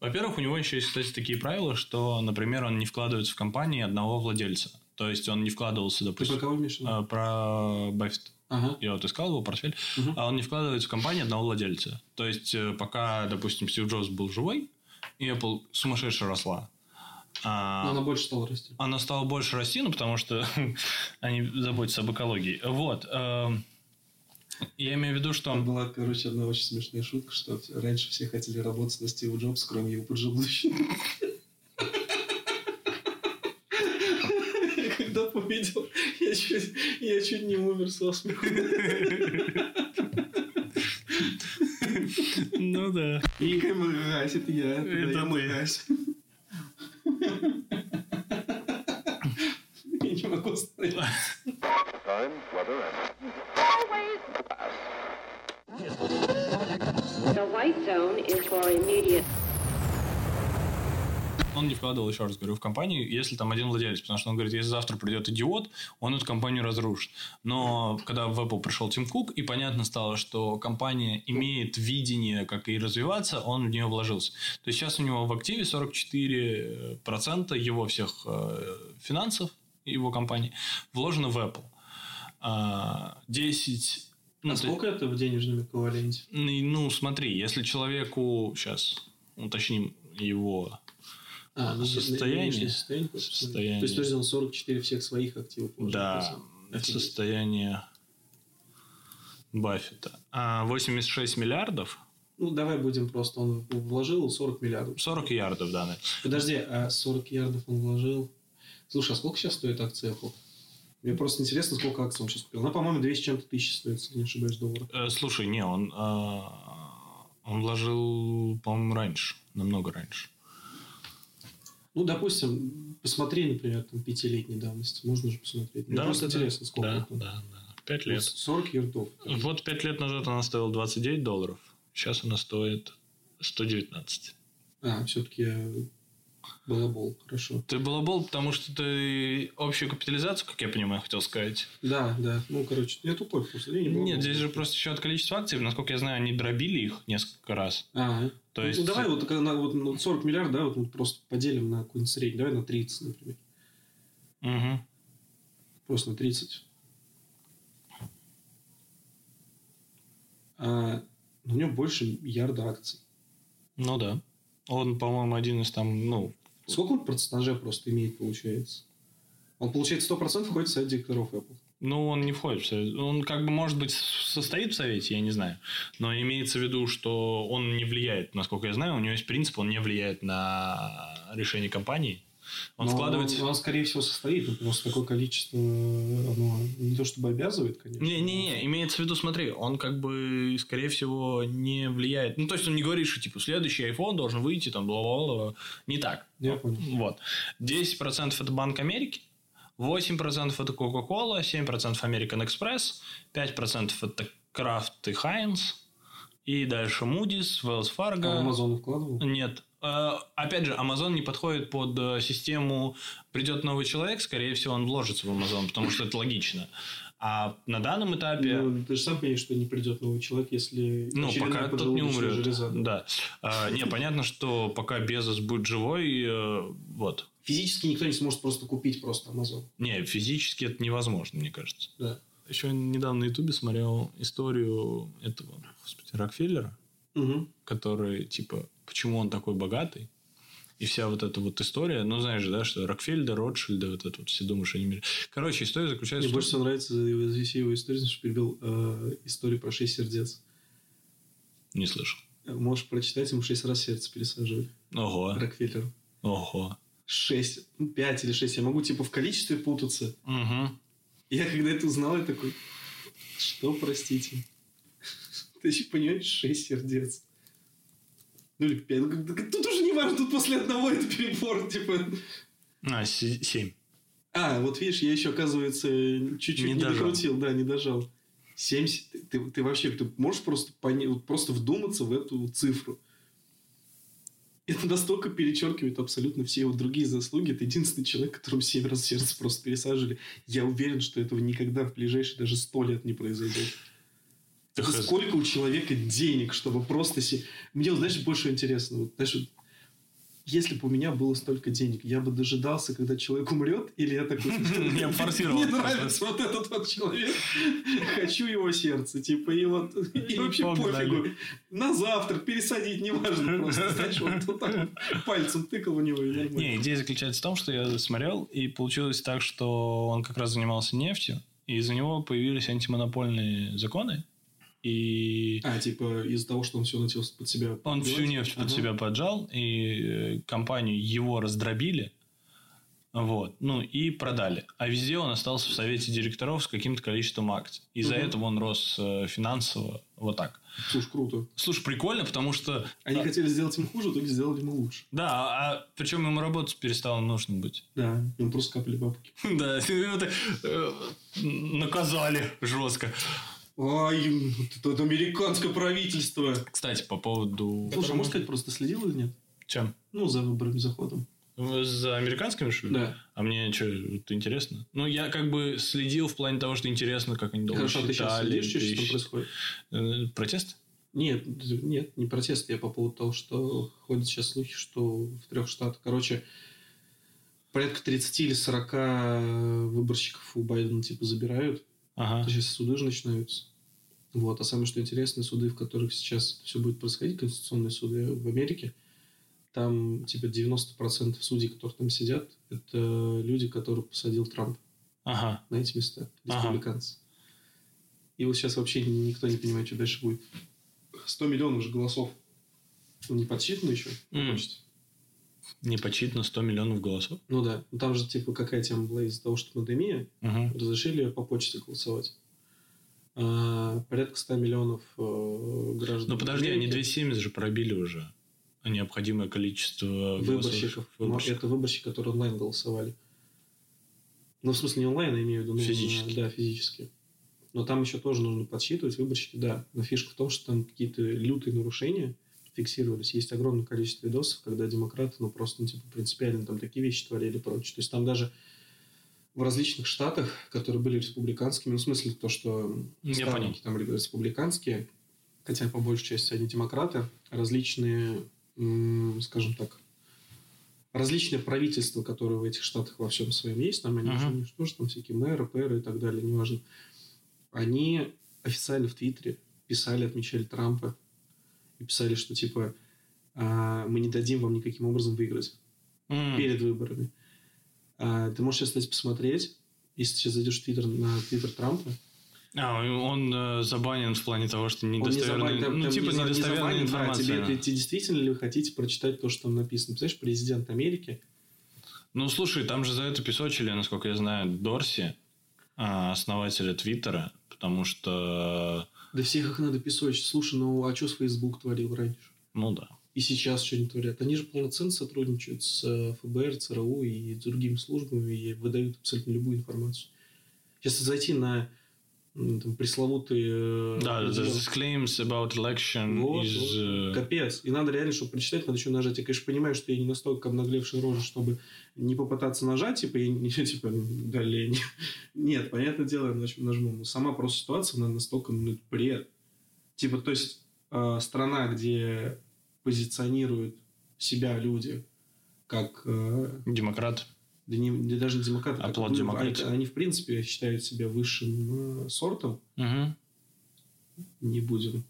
Во-первых, у него еще есть, кстати, такие правила, что, например, он не вкладывается в компании одного владельца. То есть он не вкладывался, Ты про допустим, кого виду? э, про Баффет. Ага. Я вот искал его портфель, Мгм. а он не вкладывается в компанию одного владельца. То есть, э, пока, допустим, Стив Джобс был живой, и Apple сумасшедше росла. а, Но она больше стала расти. она стала больше расти, ну, потому что они заботятся об экологии. Вот. эм, Я имею в виду, что... Там была, короче, одна очень смешная шутка, что раньше все хотели работать на Стива Джобса, кроме его поджелудочного. Увидел, я чуть, я чуть не умер со смеху. Ну да. И мразь, это я. Это Это я не могу остановиться. The white zone is for immediate Он не вкладывал, еще раз говорю, в компанию, если там один владелец. Потому что он говорит, если завтра придет идиот, он эту компанию разрушит. Но когда в Apple пришел Тим Кук, и понятно стало, что компания имеет видение, как и развиваться, он в нее вложился. То есть сейчас у него в активе 44% его всех э, финансов, его компании, вложено в Apple. А, 10... ну, А то- сколько это в денежном эквиваленте? ну, Ну, смотри, если человеку... Сейчас уточним его А, ну, Состояние. состояние. Состояние. То есть, тоже он 44 всех своих активов. Да, офигеть. состояние Баффета. А 86 миллиардов, Ну, давай будем просто. Он вложил 40 миллиардов. 40 ярдов, да. Подожди, а 40 ярдов он вложил? Слушай, а сколько сейчас стоит акция Apple? Мне просто интересно, сколько акций он сейчас купил. Она, по-моему, 200 с чем-то тысяч стоит, если не ошибаюсь, долларов. Э, слушай, не, он, а, он вложил, по-моему, раньше, намного раньше. Ну, допустим, посмотри, например, там, пятилетней давности. Можно же посмотреть. Мне Да, просто да, интересно, сколько да, это. да, да. 5 Вот лет. 40 ярдов. Вот 5 лет назад она стоила 29 долларов, сейчас она стоит 119. А, все-таки балабол. Хорошо. Ты балабол, потому что ты общую капитализацию, как я понимаю, хотел сказать. Да, да. Ну, короче, я тупой просто. Я не балабол. Нет, здесь же просто еще от количества акций. Насколько я знаю, они дробили их несколько раз. А, То ну, есть- давай вот, на- вот, ну, 40 миллиардов, да, вот мы просто поделим на какой-нибудь средний. Давай на 30, например. Угу. Просто на 30. А но у него больше ярда акций. Ну да. Он, по-моему, один из там, ну, Сколько он процентажа просто имеет, получается? Он, получается, 100% входит в совет директоров Apple. Ну, он не входит в совет. Он как бы, может быть, состоит в совете, я не знаю. Но имеется в виду, что он не влияет, насколько я знаю, у него есть принцип, он не влияет на решение компании. Он Но вкладывает... Он, он, скорее всего, состоит, но просто такое количество, оно не то чтобы обязывает, конечно. Не-не-не, имеется в виду, смотри, он как бы, скорее всего, не влияет. Ну, то есть, он не говорит, что, типа, следующий iPhone должен выйти, там, бла-бла-бла. Не так. Я понял. Вот. 10% это Банк Америки, 8% это Coca-Cola, 7% American Express, 5% это Kraft и Heinz, и дальше Moody's, Wells Fargo. А Amazon вкладывал? Нет. Э, Опять же, Amazon не подходит под э, систему «придет новый человек», скорее всего, он вложится в Amazon, потому что это логично. А на данном этапе... Ну, ты же сам понимаешь, что не придет новый человек, если Ну, пока тот не умрет. железа. Да. А, не, понятно, что пока Безос будет живой, вот. Физически никто не сможет просто купить просто Amazon. Не, физически это невозможно, мне кажется. Да. Еще недавно на Ютубе смотрел историю этого, господи, Рокфеллера, Угу. который, типа, почему он такой богатый. И вся вот эта вот история, ну, знаешь же, да, что Рокфельда, Ротшильда, вот это вот, все думают, что они... мир- Короче, история заключается Мне в том, больше всего нравится из всей его истории, что перевел э, историю про шесть сердец. Не слышал. Можешь прочитать, ему шесть раз сердце пересаживали. Ого, Рокфеллер. ого. Шесть, ну, пять или шесть. Я могу типа в количестве путаться. Угу. Я когда это узнал, я такой, что, простите? Ты еще понимаешь, шесть сердец. Ну или пять. Ну, как- Тут уже не важно, тут после одного это перебор, типа. А, се- семь. А, вот видишь, я еще, оказывается, чуть-чуть Не не, дожал. докрутил, да, не дожал. 70. Ты, ты, вообще ты можешь просто, вот просто вдуматься в эту цифру. Это настолько перечеркивает абсолютно все его другие заслуги. Это единственный человек, которому 7 раз сердце просто пересаживали. Я уверен, что этого никогда в ближайшие даже 100 лет не произойдет. Хз. сколько у человека денег, чтобы просто... се- Мне, знаешь, больше интересно. Вот, знаешь, если бы у меня было столько денег, я бы дожидался, когда человек умрет, или я такой... Я форсировал Мне нравится вот этот вот человек. Хочу его сердце. Типа, и вот... И вообще пофигу. На завтрак пересадить, неважно. Просто, знаешь, вот так пальцем тыкал в него. Не, идея заключается в том, что я смотрел, и получилось так, что он как раз занимался нефтью, и из-за него появились антимонопольные законы, и А, типа, из-за того, что он все начал под себя... он всю подбивать? нефть под Ага. себя поджал, и э, компанию его раздробили, вот, ну и продали. А везде он остался в совете директоров с каким-то количеством акций. Из-за Мгм. этого он рос э, финансово вот так. Слушай, круто. Слушай, прикольно, потому что... Они а, хотели сделать им хуже, итоге сделали ему лучше. Да, а причем ему работать перестало нужно быть. Да, ему просто капали бабки. Да, э, наказали жестко. Ай, вот это американское правительство. Кстати, по поводу... Слушай, а можно сказать, просто следил или нет? Чем? Ну, за выборами, за ходом. За американскими, что ли? Да. А мне что, это интересно? Ну, я как бы следил в плане того, что интересно, как они долго Хорошо, а ты сейчас считали, следишь, что там пересч- происходит? Э, Протест? Нет, нет, не протест. Я по поводу того, что ходят сейчас слухи, что в трех штатах, короче, порядка 30 или 40 выборщиков у Байдена типа забирают. Ага. Сейчас суды же начинаются. Вот. А самое что интересно, суды, в которых сейчас все будет происходить, конституционные суды в Америке, там типа 90% судей, которые там сидят, это люди, которых посадил Трамп Ага. на эти места, Ага. республиканцы. И вот сейчас вообще никто не понимает, что дальше будет. 100 миллионов же голосов. Ну, не подсчитано еще? М. Почти. Не почитано 100 миллионов голосов. Ну да. Ну, там же, типа, какая тема была из-за того, что пандемия, Ага. разрешили по почте голосовать. А, порядка 100 миллионов э, граждан. Ну, подожди, они Америки. 270 же пробили уже необходимое количество выборщиков. Ну, Выборщиков. Это выборщики, которые онлайн голосовали. Ну, в смысле, не онлайн, я имею в виду. ну, Физически. Да, физически. Но там еще тоже нужно подсчитывать выборщики, да. Но фишка в том, что там какие-то лютые нарушения фиксировались. Есть огромное количество видосов, когда демократы, ну, просто, ну, типа, принципиально там такие вещи творили и прочее. То есть, там даже в различных штатах, которые были республиканскими, ну, в смысле, то, что Я ставники там республиканские, хотя по большей части они демократы, различные, скажем так, различные правительства, которые в этих штатах во всем своем есть, там они же, они же там всякие мэры, пэры и так далее, неважно, они официально в Твиттере писали, отмечали Трампа и писали, что типа а, мы не дадим вам никаким образом выиграть М. перед выборами. А, ты можешь сейчас, кстати, посмотреть, если ты сейчас зайдешь в Твиттер на Твиттер Трампа, А, он э, забанен в плане того, что не недостоверная... забанен, там- ну, там типа не за- не недостоверная забанен, да, информация. тебе, ты- ты действительно ли вы хотите прочитать то, что там написано? Представляешь, президент Америки, Ну, слушай, там же за это песочили, насколько я знаю, Дорси, а, основателя Твиттера, потому что... да всех их надо песочить. Слушай, ну а что с Facebook творил раньше? Ну да. И сейчас что они творят? Они же полноценно сотрудничают с э, ФБР, ЦРУ и другими службами и выдают абсолютно любую информацию. Сейчас зайти на там, пресловутые... э, Да, the разделы- this claims about election Вот, is... вот. э, Капец. И надо реально, чтобы прочитать, надо еще нажать. Я, конечно, понимаю, что я не настолько обнаглевший рожа, чтобы не попытаться нажать, типа, я не, типа, да, лень. Нет, понятное дело, я нажму. Но сама просто ситуация, она настолько, ну, бред. Типа, то есть, страна, где позиционируют себя люди как... э, Демократ. да, не, да даже не демократы, как Оплот вы- демократии. они, они, в принципе, считают себя высшим э, сортом. Мгм. Не будем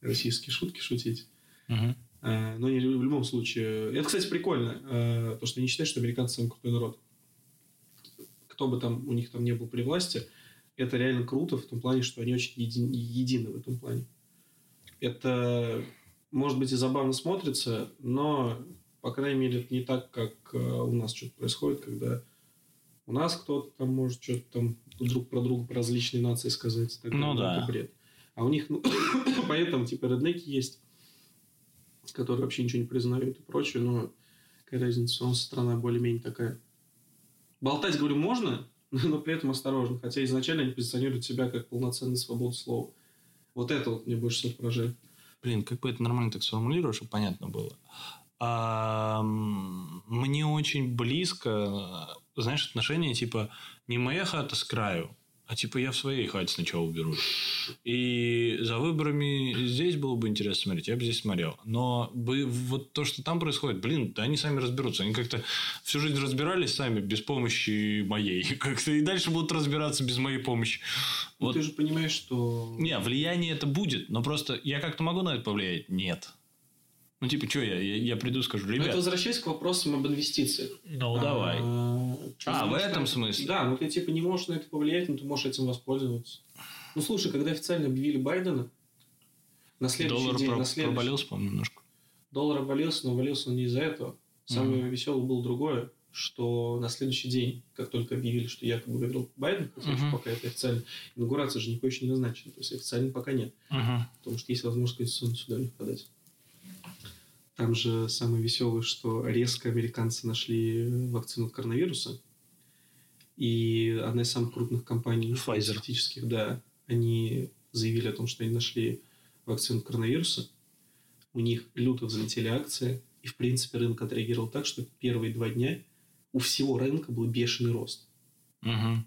российские шутки шутить. Э, Но не в любом случае. Это, кстати, прикольно. э, То, что они считают, что американцы самый крутой народ. Кто бы там у них там не был при власти, это реально круто в том плане, что они очень еди- едины в этом плане. Это, может быть, и забавно смотрится, но, по крайней мере, это не так, как э, у нас что-то происходит, когда у нас кто-то там может что-то там друг про друга, про различные нации сказать. так Ну да. Это бред. А у них, ну, поэтому, типа, реднеки есть, которые вообще ничего не признают и прочее, но какая разница, у нас страна более-менее такая. Болтать, говорю, можно, но при этом осторожно. Хотя изначально они позиционируют себя как полноценную свободу слова. Вот это вот мне больше всего поражает. Блин, как бы это нормально так сформулировать, чтобы понятно было. А, мне очень близко, знаешь, отношения типа не моя хата с краю, а типа я в своей хате сначала уберусь. И за выборами здесь было бы интересно смотреть, я бы здесь смотрел. Но бы, вот то, что там происходит, блин, да они сами разберутся. Они как-то всю жизнь разбирались сами без помощи моей. Как-то и дальше будут разбираться без моей помощи. Ну, Вот. ты же понимаешь, что... Не, влияние это будет, но просто я как-то могу на это повлиять? Нет. Ну, типа, что я? Я, я приду и скажу, Но ребят... это возвращаясь к вопросам об инвестициях. Ну, давай. А, А, в этом смысле? Да, ну ты типа не можешь на это повлиять, но ты можешь этим воспользоваться. Ну слушай, когда официально объявили Байдена, на следующий Доллар день, про- на следующий... проболелся, по-моему, немножко. Доллар обвалился, но обвалился он не из-за этого. Самое веселое было другое, что на следующий день, как только объявили, что якобы выиграл Байден, Мгм. пока это официально, инаугурация же никакой еще не назначена, то есть официально пока нет, Мгм. потому что есть возможность конституционно сюда не подать. Там же самое веселое, что резко американцы нашли вакцину от коронавируса, и одна из самых крупных компаний Pfizer. фармацевтических, да, они заявили о том, что они нашли вакцину от коронавируса. У них люто взлетели акции, и, в принципе, рынок отреагировал так, что первые два дня у всего рынка был бешеный рост. Мгм.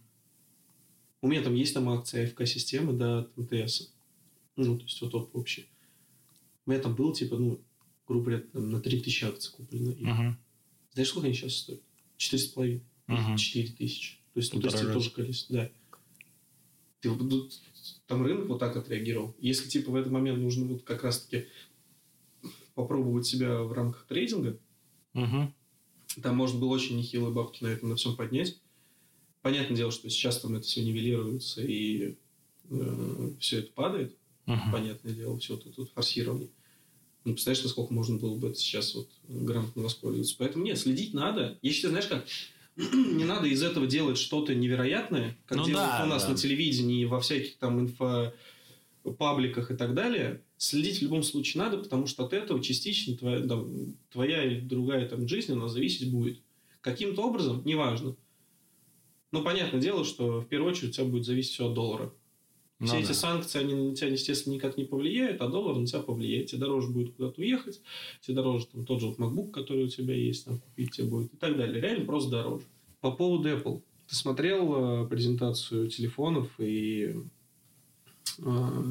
У меня там есть там акция АФК-системы, да, от МТС. Ну, то есть, вот топ вообще. У меня там было, типа, ну, грубо говоря, там, на 3000 акций куплено. И Мгм. Знаешь, сколько они сейчас стоят? 4,5. Мгм. 4 тысячи. То есть, ну, то есть, раза. тоже количество. Да. Ты тут- там рынок вот так отреагировал. Если, типа, в этот момент нужно вот как раз-таки попробовать себя в рамках трейдинга, Мгм. там можно было очень нехилые бабки на этом на всем поднять. Понятное дело, что сейчас там это все нивелируется и все это падает. Мгм. Понятное дело, все тут, тут форсирование. Ну, представляешь, насколько можно было бы это сейчас вот грамотно воспользоваться. Поэтому нет, следить надо. Я считаю, знаешь как, не надо из этого делать что-то невероятное, как Ну делают да, у нас да. на телевидении, во всяких там инфо пабликах и так далее. Следить в любом случае надо, потому что от этого частично твоя, там, твоя или другая там, жизнь, она зависеть будет. Каким-то образом, неважно. Но понятное дело, что в первую очередь у тебя будет зависеть все от доллара. Ну Все да. эти санкции, они на тебя, естественно, никак не повлияют, а доллар на тебя повлияет. Тебе дороже будет куда-то уехать, тебе дороже там, тот же вот MacBook, который у тебя есть, там, купить тебе будет и так далее. Реально просто дороже. По поводу Apple. Ты смотрел э, презентацию телефонов и э,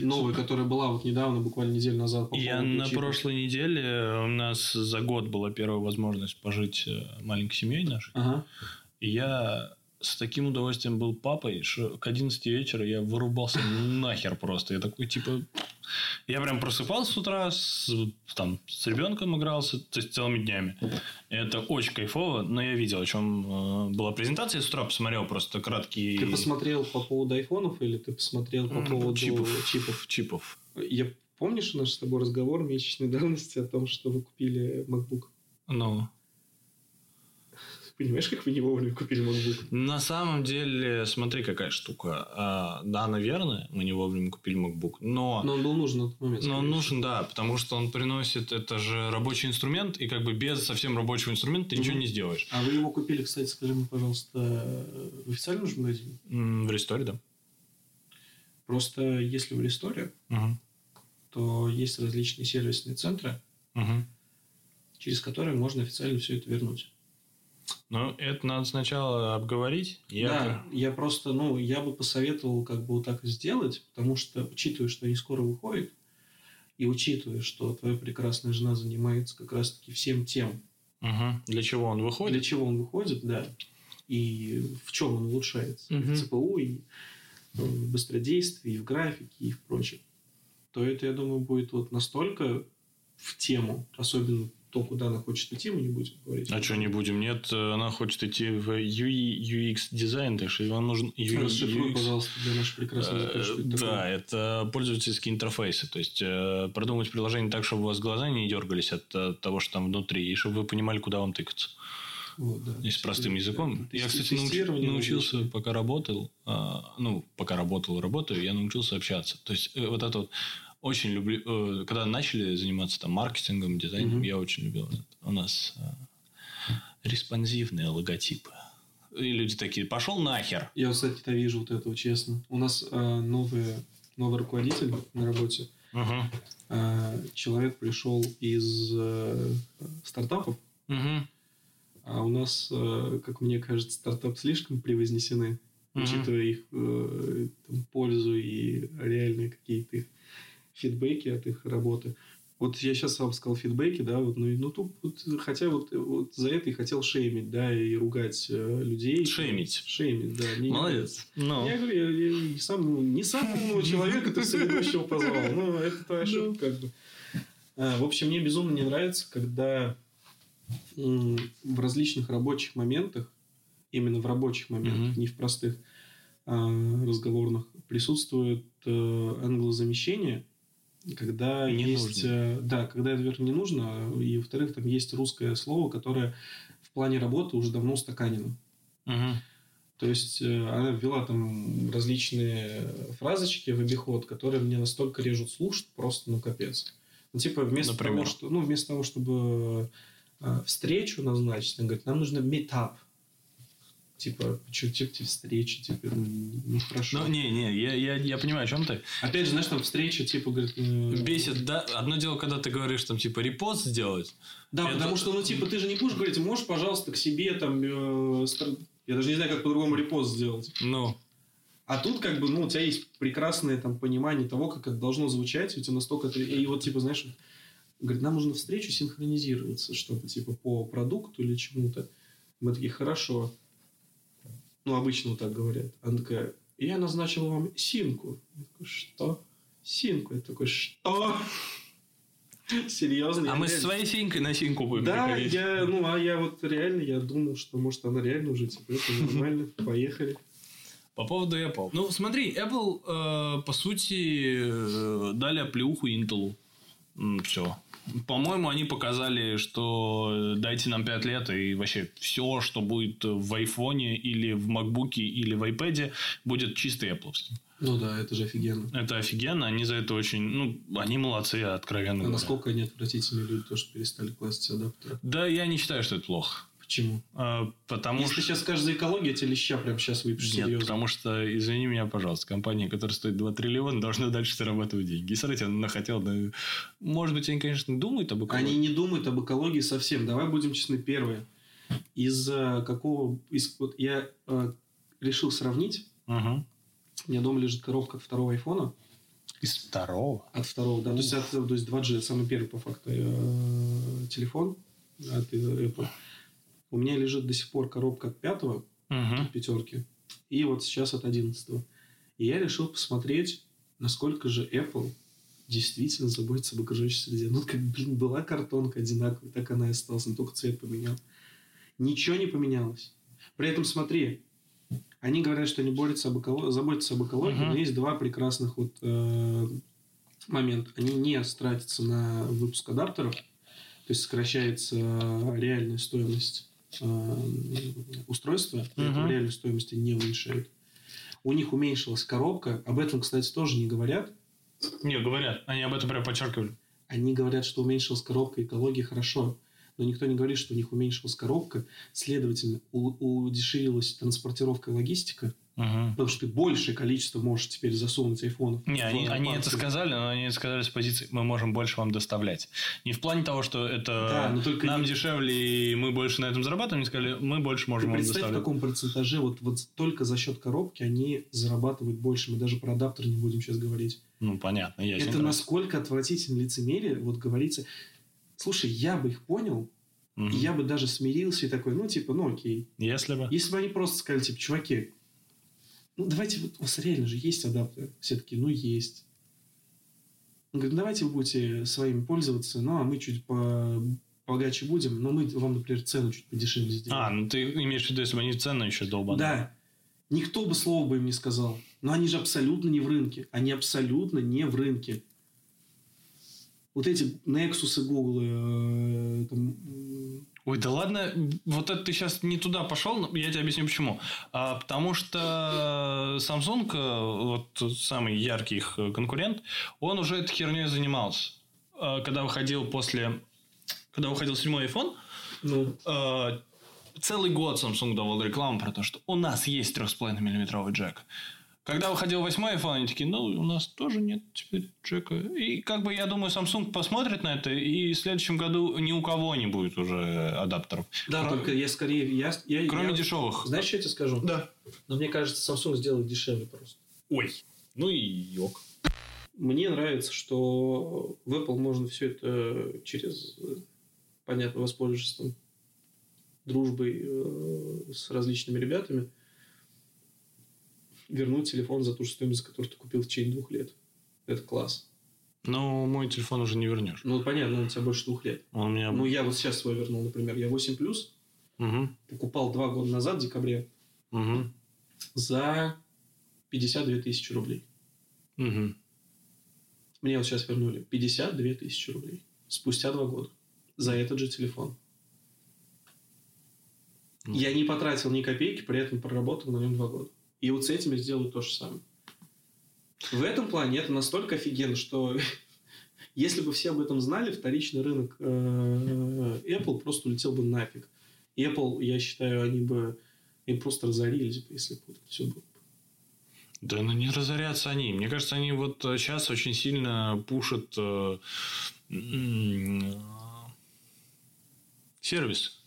новую, которая была вот недавно, буквально неделю назад. по Я на чипов? прошлой неделе, у нас за год была первая возможность пожить э, маленькой семьей нашей. Ага. И я с таким удовольствием был папой, что к 11 вечера я вырубался нахер просто. Я такой, типа... Я прям просыпался с утра, с, там, с ребенком игрался, то есть целыми днями. Это очень кайфово, но я видел, о чем э, была презентация. Я с утра посмотрел просто краткий... Ты посмотрел по поводу айфонов или ты посмотрел по поводу чипов. чипов? Чипов. Я помнишь наш с тобой разговор месячной давности о том, что вы купили MacBook? Ну, Понимаешь, как вы не вовремя купили MacBook? на самом деле, смотри, какая штука. А, да, наверное, мы не вовремя купили MacBook, но... Но он был нужен на тот момент. Но он нужен, да, потому что он приносит, это же рабочий инструмент, и как бы без совсем рабочего инструмента ты ничего не сделаешь. А вы его купили, кстати, скажи мне, пожалуйста, в официальном же магазине? В ресторе, да. Просто если в ресторе, то есть различные сервисные центры, через которые можно официально все это вернуть. Ну, это надо сначала обговорить. Я... Да, я просто, ну, я бы посоветовал как бы вот так сделать, потому что, учитывая, что они скоро выходят, и учитывая, что твоя прекрасная жена занимается как раз-таки всем тем, Мгм. Для чего он для выходит? чего он выходит, да, и в чем он улучшается, и Мгм. в ЦПУ, и в быстродействии, и в графике, и в прочем, то это, я думаю, будет вот настолько в тему, особенно то, куда она хочет идти, мы не будем говорить. А что не будем? Нет, э, она хочет идти в UI, UX дизайн, так что вам нужен UI, Расшифруй, UX. пожалуйста, для наших прекрасных Э, это Да, такое. это пользовательские интерфейсы. То есть э, продумать приложение так, чтобы у вас глаза не дергались от э, того, что там внутри, и чтобы вы понимали, куда вам тыкаться. Вот, да. Если простым языком. Да, Я, кстати, науч- научился, пока работал, а, ну, пока работал, работаю, я научился общаться. То есть, э, вот это вот очень люблю, э, когда начали заниматься там маркетингом, дизайном, Мгм. я очень любил. У нас э, респонсивные логотипы. И люди такие, пошел нахер. Я, кстати, это вижу вот этого, честно. У нас э, новый, новый руководитель на работе. Мгм. Э, человек пришел из э, стартапов, Мгм. а у нас, э, как мне кажется, стартапы слишком превознесены, Мгм. учитывая их э, там, пользу и реальные какие-то их фидбэки от их работы. Вот я сейчас вам сказал фидбэки, да, вот, ну, ну тут, вот, хотя вот, вот за это и хотел шеймить, да, и ругать э, людей. Шеймить. Шеймить, да. Мне не Молодец. Ну. Я говорю, я, я и сам, ну, не самого умного человека ты соведущего позвал. Ну, это твоя ошибка, как бы. А, в общем, мне безумно не нравится, когда м, в различных рабочих моментах, именно в рабочих моментах, Мгм. не в простых а, разговорных, присутствует э, англозамещение, когда Не есть... нужно. э, да, когда это, во-первых, не нужно, и, во-вторых, там есть русское слово, которое в плане работы уже давно устаканено. Мгм. То есть э, она ввела там различные фразочки в обиход, которые мне настолько режут слух, что просто ну капец. Ну, типа, вместо Например? того, что, ну, вместо того, чтобы э, встречу назначить, она говорит, нам нужно meetup. Типа, что, типа, встречи, типа, ну, нехорошо. Ну, не, не, я, я, я понимаю, о чем ты. Опять же, знаешь, там встреча, типа, говорит... э, Бесит, да? Одно дело, когда ты говоришь, там, типа, репост сделать. Да, Это- потому что, ну, типа, ты же не будешь говорить, можешь, пожалуйста, к себе там... э, стар- Я даже не знаю, как по-другому репост сделать. Ну, А тут, как бы, ну, у тебя есть прекрасное там понимание того, как это должно звучать, у тебя настолько... И вот, типа, знаешь, говорит, нам нужно встречу синхронизироваться, чтобы, типа, по продукту или чему-то. Мы такие, хорошо. Ну, обычно вот так говорят. Она такая, я назначил вам синку. Я такой, что? Синку. Я такой, что? Серьезно? а мы с реально- своей синькой на синьку будем Да, приходить. я, ну, а я вот реально, я думал, что, может, она реально уже, типа, это нормально, поехали. По поводу Apple. Ну, смотри, Apple, э, по сути, э, дали оплеуху Intel. Все. По-моему, они показали, что э, дайте нам 5 лет, и вообще все, что будет в айфоне или в макбуке или в iPad, будет чисто Apple. Ну да, это же офигенно. Это офигенно, они за это очень... Ну, они молодцы, откровенно А говоря. насколько они отвратительные люди, то, что перестали класть адаптеры. Да, я не считаю, что это плохо. Почему? А, Потому Если что... ты сейчас скажешь за экологию, я тебе леща прям сейчас выпишу Нет, серьезно. потому что, извини меня, пожалуйста, компания, которая стоит 2 триллиона, должна дальше зарабатывать деньги. И смотрите, она хотела... да, Может быть, они, конечно, думают об экологии. Они не думают об экологии совсем. Давай будем честны. Первое. Из-за какого... Из, вот я э, решил сравнить. Мгм. У меня дома лежит коробка от второго айфона. Из второго? От второго, да. То есть, от, то есть 2G, самый первый по факту э, телефон от Apple. У меня лежит до сих пор коробка от пятого, Мгм. пятерки. И вот сейчас от 11. И я решил посмотреть, насколько же Apple действительно заботится об окружающей среде. Ну, как, блин, была картонка одинаковая, так она и осталась, но только цвет поменял. Ничего не поменялось. При этом, смотри, они говорят, что они борются об эко- заботятся об экологии, Мгм. но есть два прекрасных вот э, момента. Они не тратятся на выпуск адаптеров, то есть сокращается реальная стоимость устройства, при этом стоимость не уменьшают. У них уменьшилась коробка. Об этом, кстати, тоже не говорят. Не, говорят. Они об этом прям подчеркивали. Они говорят, что уменьшилась коробка, экология хорошо. Но никто не говорит, что у них уменьшилась коробка. Следовательно, у- удешевилась транспортировка и логистика. Мгм. Потому что ты большее количество можешь теперь засунуть айфонов. Не, в они, они это сказали, но они это сказали с позиции, мы можем больше вам доставлять. Не в плане того, что это Да, но только нам не- дешевле, и мы больше на этом зарабатываем, они сказали, мы больше Ты можем вам представь, в доставлять. каком процентаже вот, вот только за счет коробки они зарабатывают больше. Мы даже про адаптер не будем сейчас говорить. Ну, понятно, ясен Это насколько отвратительно лицемерие, вот говорится. Слушай, я бы их понял, и я бы даже смирился и такой, ну, типа, ну, окей. Если бы. Если бы они просто сказали, типа, чуваки, ну, давайте, вот у вас реально же есть адаптер. Все таки ну, есть. Он говорит, «Ну, давайте вы будете своими пользоваться, ну, а мы чуть по богаче будем, но мы вам, например, цену чуть подешевле сделаем. А, ну ты имеешь в виду, если бы они цены еще долбанули. Да. Никто бы слова бы им не сказал. Но они же абсолютно не в рынке. Они абсолютно не в рынке. Вот эти Nexus и Google, э, там, Ой, да ладно, вот это ты сейчас не туда пошел, но я тебе объясню почему. А, потому что Samsung, э, вот самый яркий их конкурент, он уже этой херней занимался. А, Когда выходил после... Когда выходил седьмой iPhone, ну, э, целый год Samsung давал рекламу про то, что у нас есть 3,5 миллиметровый джек. Когда выходил восьмой iPhone, они такие, ну, у нас тоже нет теперь джека. И как бы, я думаю, Samsung посмотрит на это, и в следующем году ни у кого не будет уже адаптеров. да, Кро- только я скорее... Я, я, Кроме я- дешевых. Знаешь, что я тебе скажу? Да. Но мне кажется, Samsung сделает дешевле просто. Ой. Ну и йог. Мне нравится, что в Apple можно все это через, э, понятно, воспользовавшись там, дружбой э, с различными ребятами, вернуть телефон за ту же стоимость, которую ты купил в течение двух лет. Это класс. Но мой телефон уже не вернешь. Ну, понятно, он у тебя больше двух лет. Он у меня... Ну, я вот сейчас свой вернул, например. Я 8 плюс Мгм. покупал два года назад, в декабре, Мгм. за 52 тысячи рублей. Мгм. Мне вот сейчас вернули 52 тысячи рублей. Спустя два года. За этот же телефон. Ну. Я не потратил ни копейки, при этом проработал на нем два года. И вот с этим я сделаю то же самое. В этом плане это настолько офигенно, что если бы все об этом знали, вторичный рынок э, Apple просто улетел бы нафиг. Apple, я считаю, они бы им просто разорились бы, если бы вот все было. Да, ну не разорятся они. Мне кажется, они вот сейчас очень сильно пушат э, э, сервис.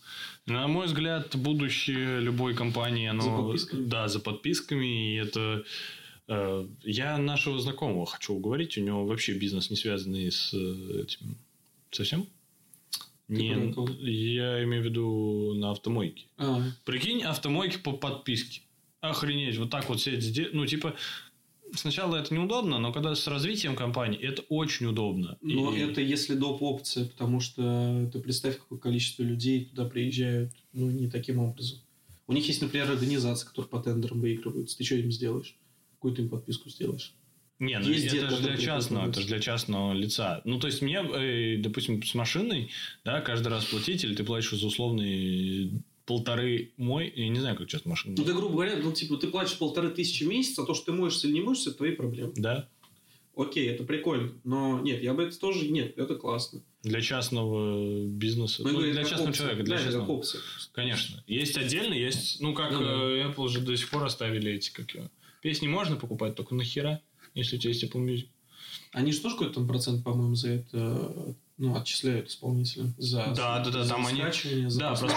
На мой взгляд, будущее любой компании, оно... За подписками? Да, за подписками. И это... э, я нашего знакомого хочу уговорить. У него вообще бизнес не связанный с э, этим... Совсем? Не, про кого? я имею в виду на автомойке. А, Прикинь, автомойки по подписке. Охренеть, вот так вот сеть здесь. Ну, типа, сначала это неудобно, но когда с развитием компании, это очень удобно. Но И- это если доп. опция, потому что ты представь, какое количество людей туда приезжают, ну, не таким образом. У них есть, например, организация, которая по тендерам выигрывается. Ты что им сделаешь? Какую ты им подписку сделаешь? Не, ну Есть это же для частного, это же для частного лица. Ну, то есть, мне, э, допустим, с машиной, да, каждый раз платить, или ты платишь за условные полторы мой, я не знаю, как часто машина. Ну, ты, грубо говоря, ну, типа, ты платишь полторы тысячи в месяц, а то, что ты моешься или не моешься, это твои проблемы. Да, Окей, это прикольно. Но нет, я бы это тоже... Нет, это классно. для частного бизнеса. Ну, Ну, говорю, для частного опция. человека, для Да, как частного. опция. Конечно. Есть отдельно, есть, ну, как Ну да. э, Apple же до сих пор оставили эти, как его, песни можно покупать, только нахера, если у тебя есть Apple Music. Они же тоже какой-то там процент, по-моему, за это ну, отчисляют исполнителям. За, Да, да, да, за там они- за Да, просто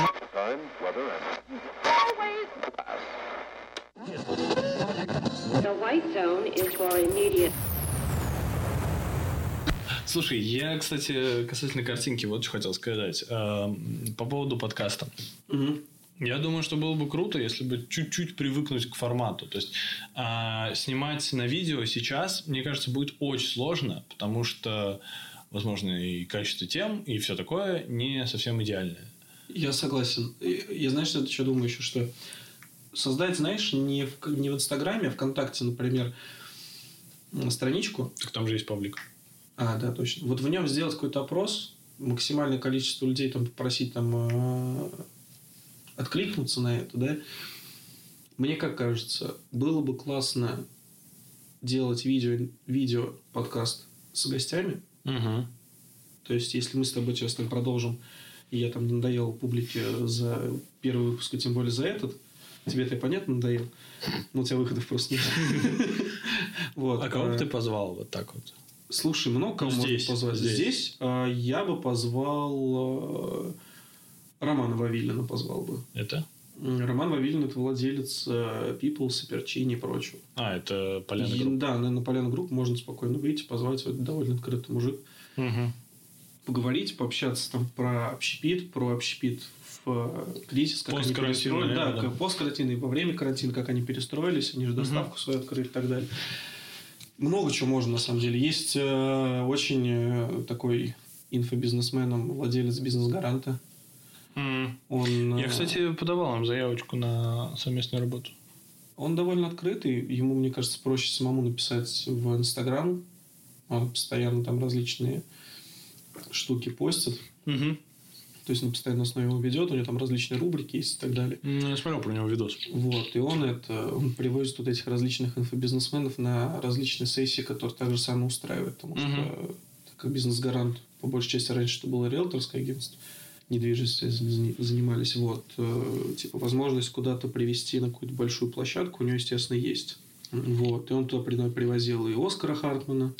Слушай, я, кстати, касательно картинки, вот что хотел сказать. Эм, По поводу подкаста. Мгм. Я думаю, что было бы круто, если бы чуть-чуть привыкнуть к формату. То есть а, снимать на видео сейчас, мне кажется, будет очень сложно, потому что, возможно, и качество тем, и все такое не совсем идеальное. Я согласен. Я, знаешь, что еще думаю еще, что создать, знаешь, не в, не в Инстаграме, а ВКонтакте, например, страничку. Так там же есть паблик. А, да, точно. Вот в нем сделать какой-то опрос, максимальное количество людей там попросить там э, откликнуться на это, да. Мне как кажется, было бы классно делать видео, видео подкаст с гостями. Угу. То есть, если мы с тобой, честно, продолжим, и я там надоел публике за первый выпуск, и тем более за этот, тебе это понятно надоел, но у тебя выходов просто нет. Вот. А кого бы э, ты позвал вот так вот? Слушай, много кого Ну, можно позвать. здесь. А, я бы позвал э, Романа Вавилина позвал бы. Это? Роман Вавилин это владелец э, People's, Перчини и прочего. А, это Поляна И, Групп. да, на, на Поляну групп можно спокойно выйти, позвать вот довольно открытый мужик, Мгм. поговорить, пообщаться там про общепит, про общепит в э, кризис, как они перестроили, да, да. как посткарантинный, во время карантина, как они перестроились, они же доставку свою открыли и так далее. Много чего можно, на самом деле. Есть э, очень э, такой инфобизнесменом, владелец бизнес-гаранта. М. Он, Я, э, кстати, подавал им заявочку на совместную работу. Он довольно открытый. Ему, мне кажется, проще самому написать в Инстаграм. Он постоянно там различные штуки постит. Угу. То есть на постоянной основе его ведет, у него там различные рубрики есть и так далее. Я смотрел про него видос. Вот, и он это, он привозит вот этих различных инфобизнесменов на различные сессии, которые также самое устраивает, потому что Мгм. так как бизнес-гарант, по большей части раньше это было риэлторское агентство, недвижимостью зани- занимались, вот, э, типа возможность куда-то привести на какую-то большую площадку у него, естественно, есть. Вот, и он туда при- привозил и Оскара Хартмана.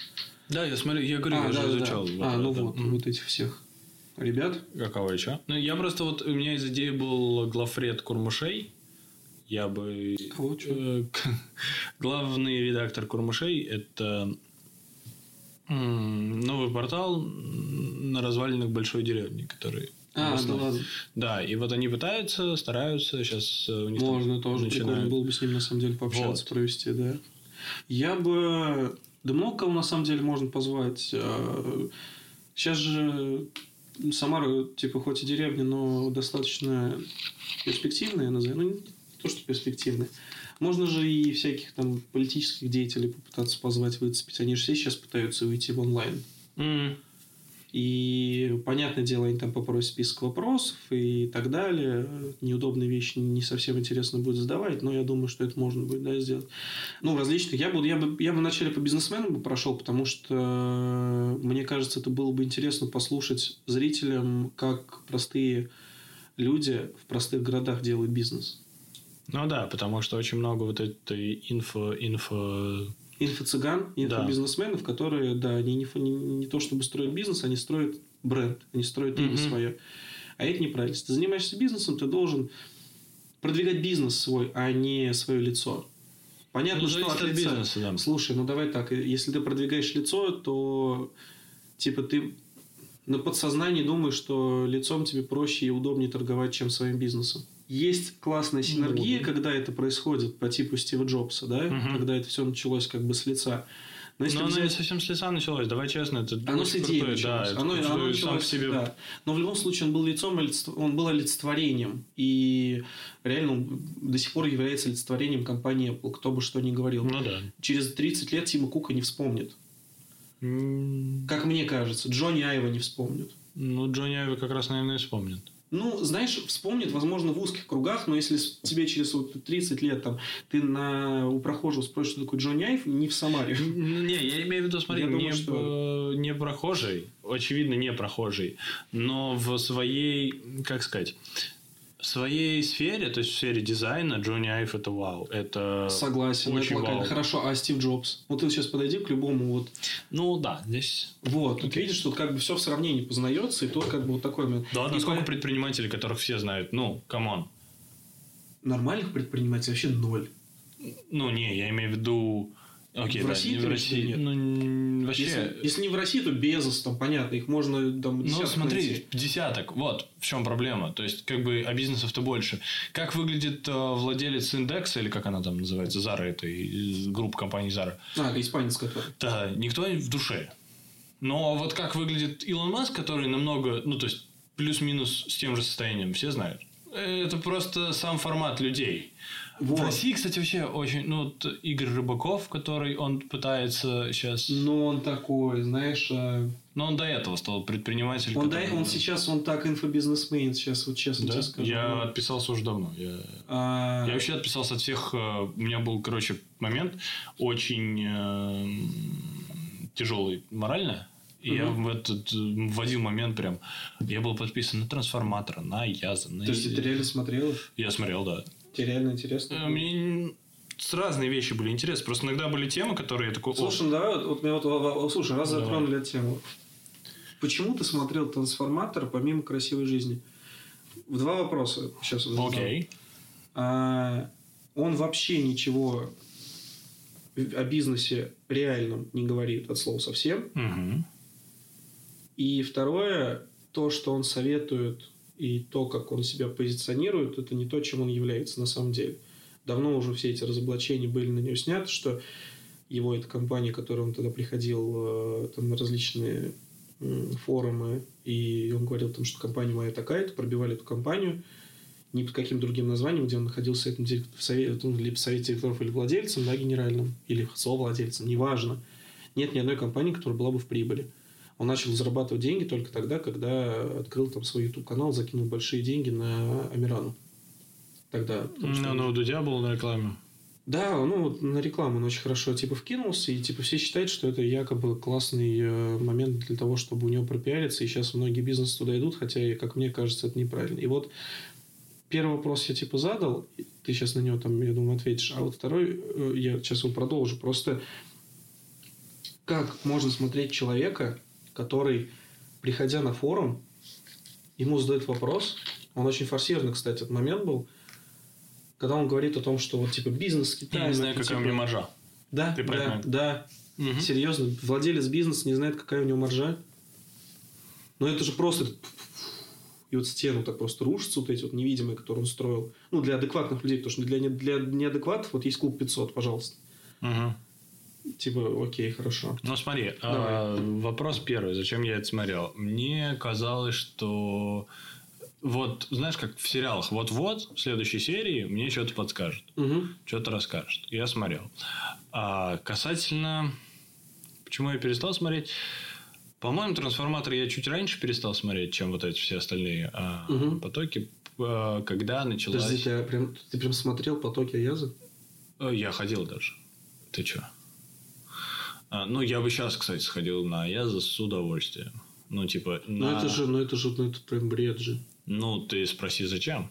Да, я смотрю, я говорю, я да, же да, да. изучал. А, ну да. вот, Мгм. вот этих всех ребят. Какого еще? Ну, я просто вот, у меня из идеи был главред Курмушей. Я бы... Кого, чё? Э, Главный редактор Курмушей – это новый портал на развалинах большой деревни, который... А, да основном- ладно. Да, и вот они пытаются, стараются, сейчас у них Можно тоже. Прикольно начинают- было бы с ним, на самом деле, пообщаться, Вот. провести, да. Я бы... Да много кого, на самом деле, можно позвать. Сейчас же Самара, типа, хоть и деревня, но достаточно перспективная, я назову. Ну, не то, что перспективная. Можно же и всяких там политических деятелей попытаться позвать, выцепить. Они же все сейчас пытаются выйти в онлайн. М, И, понятное дело, они там попросят список вопросов и так далее. Неудобные вещи не совсем интересно будет задавать, но я думаю, что это можно будет да, сделать. Ну, различных. Я, буду, я, бы, я бы вначале по бизнесменам бы прошел, потому что, мне кажется, это было бы интересно послушать зрителям, как простые люди в простых городах делают бизнес. Ну да, потому что очень много вот этой инфо, инфо... Инфо-цыган, Да. инфобизнесменов, которые, да, они не, не, не то чтобы строят бизнес, они строят бренд, они строят имя Мгм. свое. А это неправильно. Если ты занимаешься бизнесом, ты должен продвигать бизнес свой, а не свое лицо. Понятно, Ну, что от от лица. бизнеса, да. Слушай, ну давай так, если ты продвигаешь лицо, то типа ты на подсознании думаешь, что лицом тебе проще и удобнее торговать, чем своим бизнесом. Есть классная синергия, да. когда это происходит по типу Стива Джобса, да, Мгм. когда это все началось как бы с лица. Но если Но оно взять- не совсем с лица началось, давай честно, это оно с идеей крутой, да, это оно, оно сам началось, по себе да. Но в любом случае он был лицом, он был олицетворением. И реально он до сих пор является олицетворением компании Apple, кто бы что ни говорил. Ну да. Через 30 лет Тима Кука не вспомнит. Как мне кажется, Джонни Айва не вспомнит. Ну, Джонни Айви как раз, наверное, и вспомнит. Ну, знаешь, вспомнит, возможно, в узких кругах, но если тебе через вот 30 лет там, ты на, у прохожего спросишь, что такое Джонни Айв, не в Самаре. Не, я имею в виду, смотри, Я думаю, не, что- не прохожий, очевидно, не прохожий, но в своей, как сказать, в своей сфере, то есть в сфере дизайна, Джонни Айв это вау. Это Согласен, очень это вау. Хорошо, а Стив Джобс? Вот ты сейчас подойди к любому вот Ну да, здесь... Вот, тут видишь, тут как бы все в сравнении познается, и тут как бы вот такой. Да, И сколько по- предпринимателей, которых все знают? Ну, come on. Нормальных предпринимателей вообще ноль. Ну, не, я имею в виду Окей, в да, России не в России. нет? Ну, вообще... Если, если не в России, то Безос, там, понятно, их можно там Ну, смотри, найти. десяток. Вот в чем проблема. То есть, как бы, а бизнесов-то больше. Как выглядит э, владелец индекса, или как она там называется, Зара, этой э, группы компании Зара? А, испанец который. Да, никто в душе. Но вот как выглядит Илон Маск, который намного, ну, то есть, плюс-минус с тем же состоянием, все знают. Это просто сам формат людей. Вот. В России, кстати, вообще очень... Ну, вот Игорь Рыбаков, который он пытается сейчас... Ну, он такой, знаешь... а, Но он до этого стал предпринимателем. Он, который- да, он сейчас, он так инфобизнесмен, сейчас, вот честно Да? тебе скажу. Я Ну, отписался уже давно. Я... а, Я вообще отписался от всех. э, У меня был, короче, момент очень тяжелый морально. И я в этот э, в один момент прям я был подписан на трансформатора, на Яза, на То есть ты реально смотрел? Я смотрел, да. Тебе реально интересно? Э, Мне разные вещи были интересны. Просто иногда были темы, которые я такой. «О, Слушай, ну давай, вот, вот вот, во- во- слушай, раз Давай. затронули эту тему. Почему ты смотрел «Трансформатор» помимо «Красивой жизни»? Два вопроса сейчас. Окей. А, он вообще ничего о бизнесе реальном не говорит от слова совсем. Мгм. И второе, то, что он советует, и то, как он себя позиционирует, это не то, чем он является на самом деле. Давно уже все эти разоблачения были на него сняты, что его эта компания, к которой он тогда приходил э, там, на различные форумы, и он говорил, там, что компания моя такая-то, пробивали эту компанию, ни под каким другим названием, где он находился директ- в совете, либо в совете директоров, или владельцем, да, генеральным, или совладельцем, неважно. Нет ни одной компании, которая была бы в прибыли. Он начал зарабатывать деньги только тогда, когда открыл там свой YouTube-канал, закинул большие деньги на Амирану. Тогда. Ну, ну, Дудя был на рекламе. Да, ну, вот на рекламу он очень хорошо типа вкинулся, и типа все считают, что это якобы классный э, момент для того, чтобы у него пропиариться, и сейчас многие бизнесы туда идут, хотя, как мне кажется, это неправильно. И вот первый вопрос я типа задал, ты сейчас на него там, я думаю, ответишь, а вот второй, э, я сейчас его продолжу, просто как можно смотреть человека, который, приходя на форум, ему задают вопрос, он очень форсированный, кстати, этот момент был, когда он говорит о том, что вот типа бизнес с Я не знаю, это, какая у типа, меня маржа. Да, Ты да, да. Мгм. Серьезно, владелец бизнеса не знает, какая у него маржа. Но это же просто... И вот стену так просто рушатся, вот эти вот невидимые, которые он строил. Ну, для адекватных людей, потому что для, не- для неадекватов вот есть клуб 500, пожалуйста. Мгм. Типа, окей, хорошо. Ну, смотри, а, вопрос первый. Зачем я это смотрел? Мне казалось, что вот, знаешь, как в сериалах, вот-вот, в следующей серии мне что-то подскажет, Мгм. что-то расскажет. Я смотрел. А касательно... Почему я перестал смотреть? По-моему, трансформатор я чуть раньше перестал смотреть, чем вот эти все остальные а, Мгм. потоки, а, когда началась... Подожди, ты прям, ты прям смотрел потоки Аяза? Э, Я ходил даже. Ты чё? А, ну, я бы сейчас, кстати, сходил на Аяза с удовольствием. Ну, типа, Ну, на- это же, ну, это же, ну, это прям бред же. Ну, ты спроси, зачем?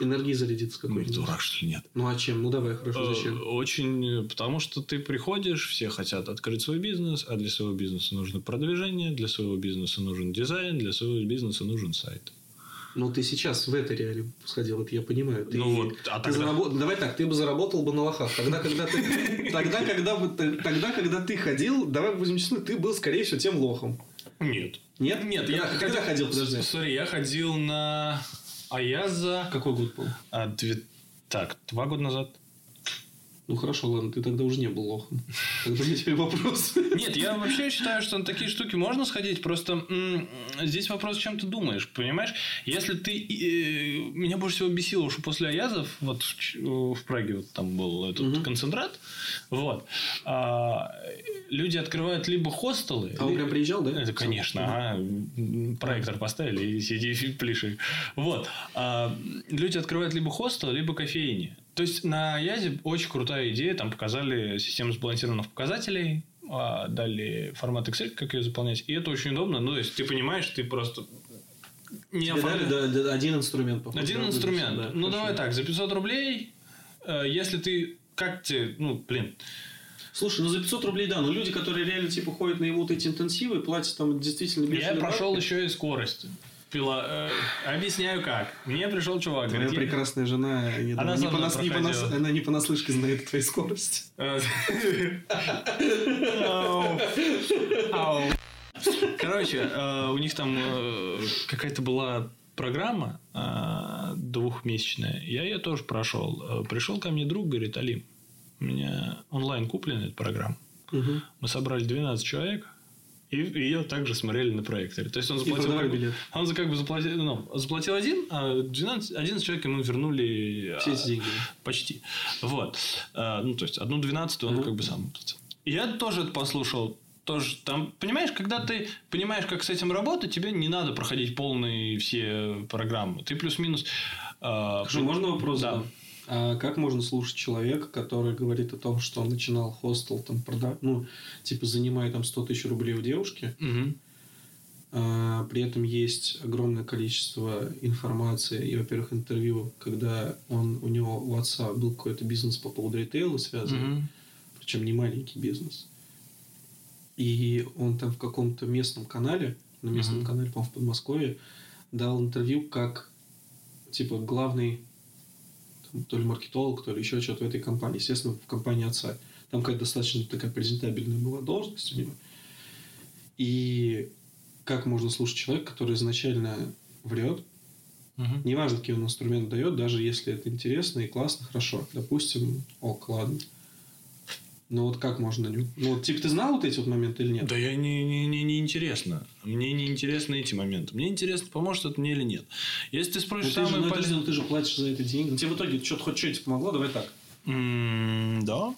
Энергии зарядиться Ну, какой-то. дурак, что ли, нет? Ну, а чем? Ну, давай, хорошо, Э, зачем? Очень, э, потому что ты приходишь, все хотят открыть свой бизнес, а для своего бизнеса нужно продвижение, для своего бизнеса нужен дизайн, для своего бизнеса нужен сайт. Ну, ты сейчас в этой реалии сходил, это я понимаю. Ты, Ну вот, а ты тогда- заработ- Давай так, ты бы заработал бы на лохах. Тогда, когда ты, тогда, когда бы тогда, когда ты ходил, давай будем честны, ты был, скорее всего, тем лохом. Нет. Нет? Нет, Когда- я когда ходил, подожди. Смотри, я ходил на Аяза... Какой год был? а, две- Так, два года назад. Ну, хорошо, ладно, ты тогда уже не был лохом. Тогда у меня теперь вопрос. Нет, я вообще считаю, что на такие штуки можно сходить. Просто м, здесь вопрос, чем ты думаешь, понимаешь? Если ты... э, меня больше всего бесило, что после Аязов, вот в, Ч- в Праге вот там был этот Мгм. концентрат, вот, а, люди открывают либо хостелы... А он ли- прям приезжал, да? Это, конечно, ага. Проектор поставили и сиди и пляши. Вот. А, люди открывают либо хостел, либо кофейни. То есть, на Язе очень крутая идея. Там показали систему сбалансированных показателей, а, дали формат Excel, как ее заполнять. И это очень удобно. Ну, то есть, ты понимаешь, ты просто... Не Тебе дали один инструмент. походу, один инструмент. да, ну, хорошо. давай так, за 500 рублей, э, если ты... Как тебе... Ну, блин, Слушай, ну за 500 рублей, да, но люди, которые реально типа ходят на вот эти интенсивы, платят там действительно я прошел еще и скорость. Пила... э, объясняю как. Мне пришел чувак. Твоя говорит, я- прекрасная жена, я Она думаю, не понас- не понас- она не понаслышке знает твою скорость. Э. Короче, э, у них там э, какая-то была программа двухмесячная. Я ее тоже прошел. Пришел ко мне друг, говорит, Алим, у меня онлайн куплена эта программа. Мы собрали 12 человек, и ее также смотрели на проекторе. То есть он заплатил, как бы- он как бы заплатил, ну, заплатил один, а 12, 11 человек ему вернули Все эти а, деньги. Почти. Вот. А, ну, то есть, одну двенадцатую он как бы сам платил. И Я тоже это послушал. Тоже там, понимаешь, когда ты понимаешь, как с этим работать, тебе не надо проходить полные все программы. Ты плюс-минус... а, Хорошо, можно вопрос Да. задам? А как можно слушать человека, который говорит о том, что он начинал хостел, там, прода... ну, типа, занимая там 100 тысяч рублей у девушки, Мгм. а, при этом есть огромное количество информации и, во-первых, интервью, когда он, у него у отца был какой-то бизнес по поводу ритейла связанный, Мгм. причем не маленький бизнес. И он там в каком-то местном канале, на местном Мгм. канале, по-моему, в Подмосковье, дал интервью как, типа, главный то ли маркетолог, то ли еще что-то в этой компании. Естественно, в компании отца. Там какая-то достаточно такая презентабельная была должность у него. И как можно слушать человека, который изначально врет, Мгм. Неважно, какие он инструмент дает, даже если это интересно и классно, хорошо. Допустим, ок, ладно. Но вот как можно... Ну, вот, типа, ты знал вот эти вот моменты или нет? Да я не, не, не, не интересно. Мне не интересны эти моменты. Мне интересно, поможет это мне или нет. Если ты Ну, спросишь ты, же, ну, ну, ты же платишь за это деньги. Ну, тебе в итоге что-то хоть что-то помогло? Давай так. М, Да.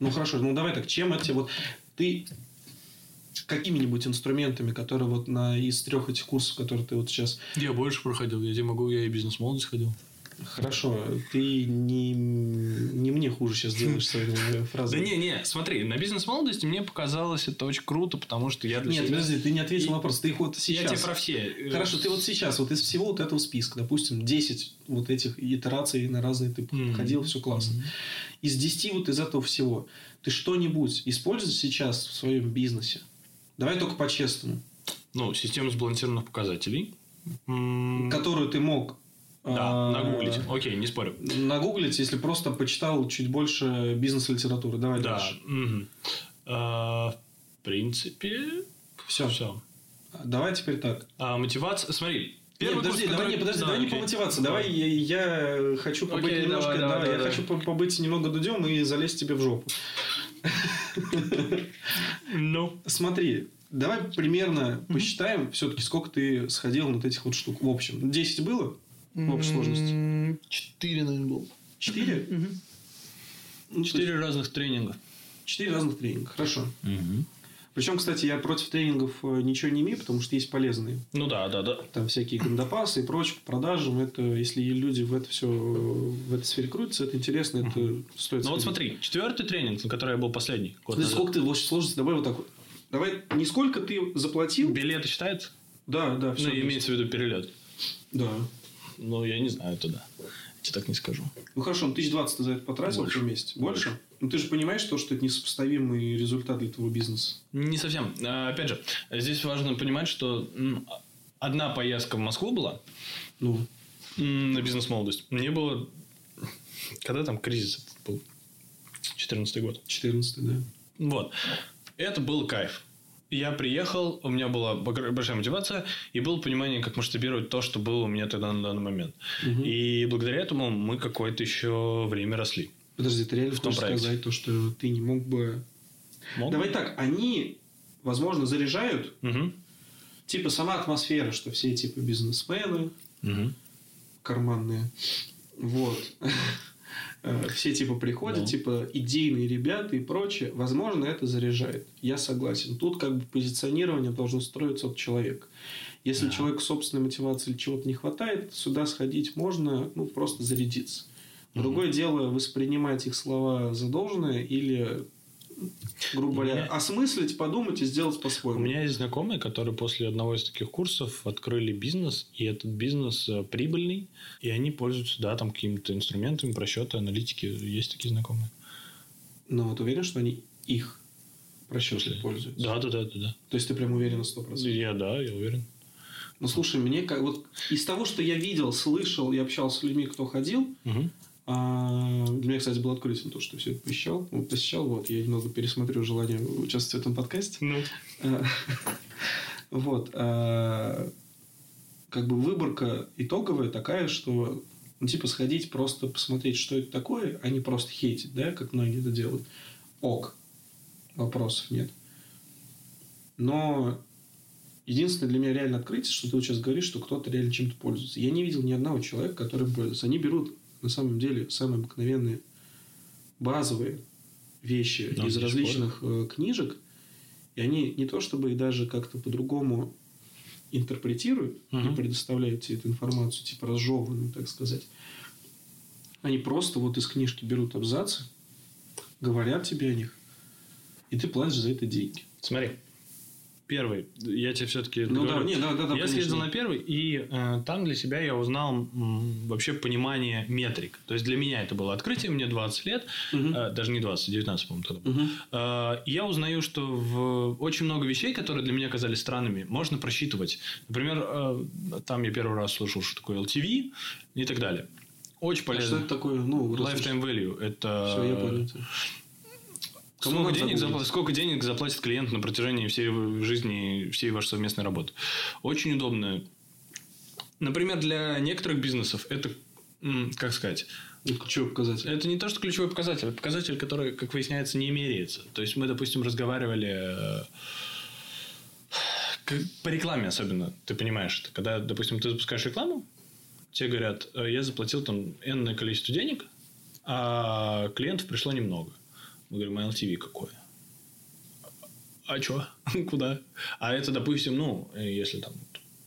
Ну, хорошо, ну, давай так. Чем это тебе... Вот ты какими-нибудь инструментами, которые вот на из трех этих курсов, которые ты вот сейчас... Я больше проходил. Я тебе могу, я и бизнес-молодость ходил. Хорошо, ты не, не мне хуже сейчас делаешь своими Да фразами. не, не, смотри, на бизнес-молодости мне показалось это очень круто, потому что я для Нет, себя... подожди, ты не ответил на вопрос. Ты их вот сейчас... Я тебе про все. э, Хорошо, ты вот сейчас, вот из всего вот этого списка, допустим, 10 вот этих итераций на разные ты ходил, все классно. Из 10 вот из этого всего, ты что-нибудь используешь сейчас в своем бизнесе? Давай только по-честному. Ну, систему сбалансированных показателей. Которую ты мог... Да, а, нагуглить. Окей, не спорю. Нагуглить, если просто почитал чуть больше бизнес-литературы. Давай Да. дальше. А, В принципе, Все. все. Давай теперь так. А мотивация... Смотри, Нет, первый подожди, курс, давай, который- не, подожди, Да, давай не окей. по мотивации. Давай я, я хочу побыть Окей, немножко, давай, давай, давай, я давай. хочу по- побыть немного дудем и залезть тебе в жопу. Ну, Смотри, давай примерно посчитаем все-таки, сколько ты сходил вот этих вот штук. В общем, 10 было в общей сложности? Четыре, наверное, было. 4? Ну, Четыре разных тренинга. 4 разных тренинга. Хорошо. Причем, кстати, я против тренингов э, ничего не имею, потому что есть полезные. Ну да, да, да. Там всякие гандапасы и прочее по продажам. Это, если люди в это все в этой сфере крутятся, это интересно, это стоит Ну вот смотри, четвертый тренинг, на который я был последний. год назад. сколько ты в общей сложности? Давай вот так вот. Давай, не сколько ты заплатил. Билеты считается? Да, да, все. ну, имеется в виду перелет. Да. Ну, я не знаю туда. Я тебе так не скажу. Ну хорошо, ну 1020 ты за это потратил Больше. вместе. Больше? Ну ты же понимаешь, то, что это несопоставимый результат для твоего бизнеса. Не совсем. А, Опять же, здесь важно понимать, что одна поездка в Москву была Ну, на бизнес-молодость. Мне было... Когда там кризис был? 14 год. 14 да. Вот. Это был кайф. Я приехал, у меня была большая мотивация, и было понимание, как масштабировать то, что было у меня тогда на данный момент. Мгм. И благодаря этому мы какое-то еще время росли. Подожди, ты реально В том проекте. сказать то, что ты не мог бы... Мог? Давай так, они, возможно, заряжают, Мгм. типа сама атмосфера, что все типа бизнесмены, Мгм. карманные. Вот. Э, Все типа приходят, Ну. типа идейные ребята и прочее. Возможно, это заряжает. Я согласен. Тут как бы позиционирование должно строиться от человека. Если Да. человеку собственной мотивации или чего-то не хватает, сюда сходить можно, ну, просто зарядиться. Другое дело воспринимать их слова за должное или, грубо говоря, меня- осмыслить, подумать и сделать У по-своему. меня есть знакомые, которые после одного из таких курсов открыли бизнес, и этот бизнес э, прибыльный, и они пользуются, да, там какими-то инструментами, просчеты, аналитики. Есть такие знакомые. Но вот уверен, что они их просчеты пользуются. Да, да, да, да, да. То есть ты прям уверен на 100%? Я, да, я уверен. Ну, слушай, мне как вот из того, что я видел, слышал и общался с людьми, кто ходил, Мгм. А, для меня, кстати, было открытием то, что все это посещал. Вот, посещал, вот, я немного пересмотрю желание участвовать в этом подкасте. Ну, А, Вот. а, Как бы выборка итоговая такая, что ну, типа сходить просто посмотреть, что это такое, а не просто хейтить, да, как многие это делают. Ок. Вопросов нет. Но единственное для меня реально открытие, что ты вот сейчас говоришь, что кто-то реально чем-то пользуется. Я не видел ни одного человека, который пользуется. Они берут на самом деле самые обыкновенные базовые вещи Да, из различных э, книжек, и они не то чтобы их даже как-то по-другому интерпретируют и Мгм. предоставляют тебе эту информацию, типа разжеванную, так сказать. Они просто вот из книжки берут абзацы, говорят тебе о них, и ты платишь за это деньги. смотри. Первый. Я тебе все-таки Ну да, не, да, да, да, я конечно. съездил на первый, и э, там для себя я узнал м, вообще понимание метрик. То есть для меня это было открытие, мне 20 лет, Мгм. э, даже не 20, 19, по-моему, тогда. Мгм. Э, Я узнаю, что в очень много вещей, которые для меня казались странными, можно просчитывать. Например, э, там я первый раз слышал, что такое LTV и так далее. Очень А что полезно. это такое? Ну, Lifetime value. Это Все, я понял. Кому Сколько денег, запла- сколько денег заплатит клиент на протяжении всей жизни, всей вашей совместной работы. Очень удобно. Например, для некоторых бизнесов это, как сказать, ключевой показатель. это не то, что ключевой показатель, это показатель, который, как выясняется, не меряется. То есть мы, допустим, разговаривали э, по рекламе особенно, ты понимаешь это. Когда, допустим, ты запускаешь рекламу, тебе говорят, «Э, я заплатил там энное количество денег, а клиентов пришло немного. Мы говорим, а LTV какое? А что? Куда? А это, допустим, ну, если там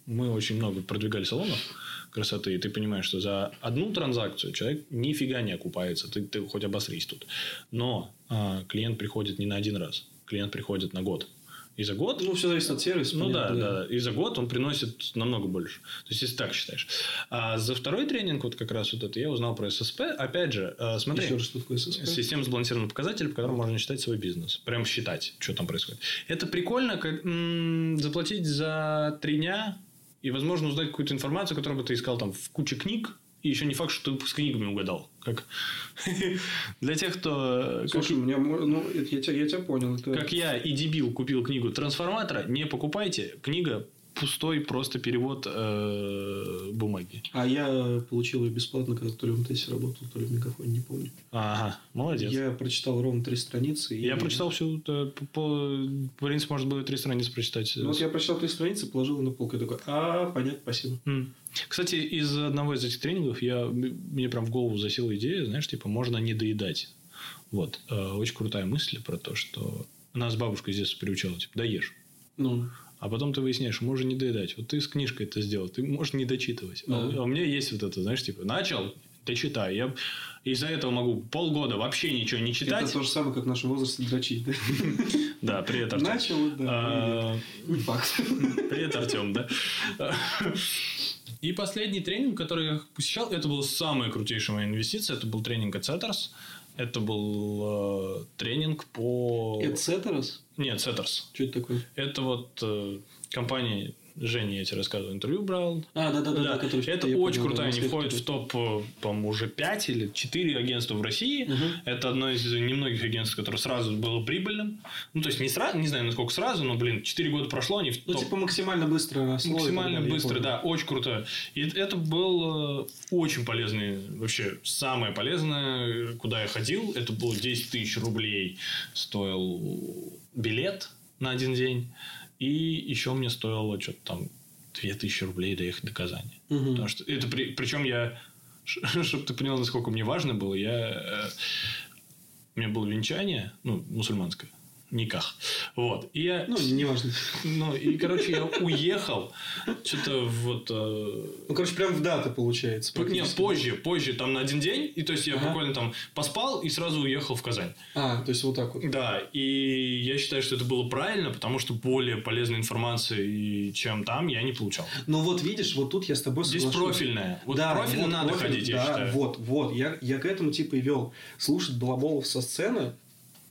мы очень много продвигали салонов красоты, и ты понимаешь, что за одну транзакцию человек нифига не окупается. Ты, ты хоть обосрись тут. Но а, клиент приходит не на один раз. Клиент приходит на год. И за год Ну, все зависит от сервиса. ну да, понятно, да, И за год он приносит намного больше. То есть, если так считаешь. А за второй тренинг, вот как раз вот это, я узнал про ССП. Опять же, э, смотри. Еще раз, что такое ССП? Система сбалансированных показателей, по которым можно считать свой бизнес. Прям считать, что там происходит. Это прикольно, как м, заплатить за три дня и, возможно, узнать какую-то информацию, которую бы ты искал там в куче книг, и еще не факт, что ты с книгами угадал. Как для тех, кто... как- Слушай, у меня, ну, я, тебя, я тебя понял. Это... как я и дебил купил книгу трансформатора, не покупайте. Книга пустой просто перевод э, бумаги. А я получил ее бесплатно, когда то ли в МТС работал, то ли в Мегафоне, не помню. Ага, молодец. Я, Я прочитал ровно три страницы. и- прочитал всю, э, по, по, принципу, можно было и три страницы прочитать. Ну, Вот я прочитал три страницы, положил на полку. Я такой, а, понятно, спасибо. М. Кстати, из одного из этих тренингов я, мне прям в голову засела идея, знаешь, типа, можно не доедать. Вот. Э, Очень крутая мысль про то, что нас бабушка детства приучала, типа, доешь. Ну, А потом ты выясняешь, можно не доедать. Вот ты с книжкой это сделал, ты можешь не дочитывать. А у- Да. А у меня есть вот это, знаешь, типа, начал, дочитай. Я из-за этого могу полгода вообще ничего не читать. это то же самое, как в нашем возрасте дрочить, да? Да, привет, Артем. Начал, да. А. Привет, Артем, да? И последний тренинг, который я посещал, это была самая крутейшая моя инвестиция. Это был тренинг Setters. Это был э, тренинг по... Эцетерос? Нет, Setters. Что это такое? Это вот э, компания Женя, я тебе рассказывал, интервью брал. А, да-да-да. Да, который- это я очень крутая, да, они входят в топ, э, по-моему, уже 5 или 4 агентства в России. Мгм. Это одно из немногих агентств, которое сразу было прибыльным. Ну, то есть, не сразу, не знаю, насколько сразу, но, блин, 4 года прошло, они в Ну, топ типа максимально быстро росло Максимально быстро, да, очень круто. И это был э, очень полезный, вообще самое полезное, куда я ходил. Это было 10 тысяч рублей стоил билет на один день. И еще мне стоило что-то там 2000 рублей доехать до Казани. Мгм. Потому что это при, причем я, чтобы ты понял, насколько мне важно было, я э, у меня было венчание, ну, мусульманское, никах. Вот. И я Ну, неважно. ну, и, короче, я уехал. Что-то вот... э, Ну, короче, прям в дату получается. Нет, позже, позже, там на один день. И то есть я Ага. буквально там поспал и сразу уехал в Казань. А, то есть вот так вот. Да, и я считаю, что это было правильно, потому что более полезной информации, чем там, я не получал. Ну, вот видишь, вот тут я с тобой Здесь соглашусь. профильное. Вот Да, профильно вот надо профиль, ходить, я да, считаю. Вот, вот. Я, я к этому типа и вел. Слушать балаболов со сцены,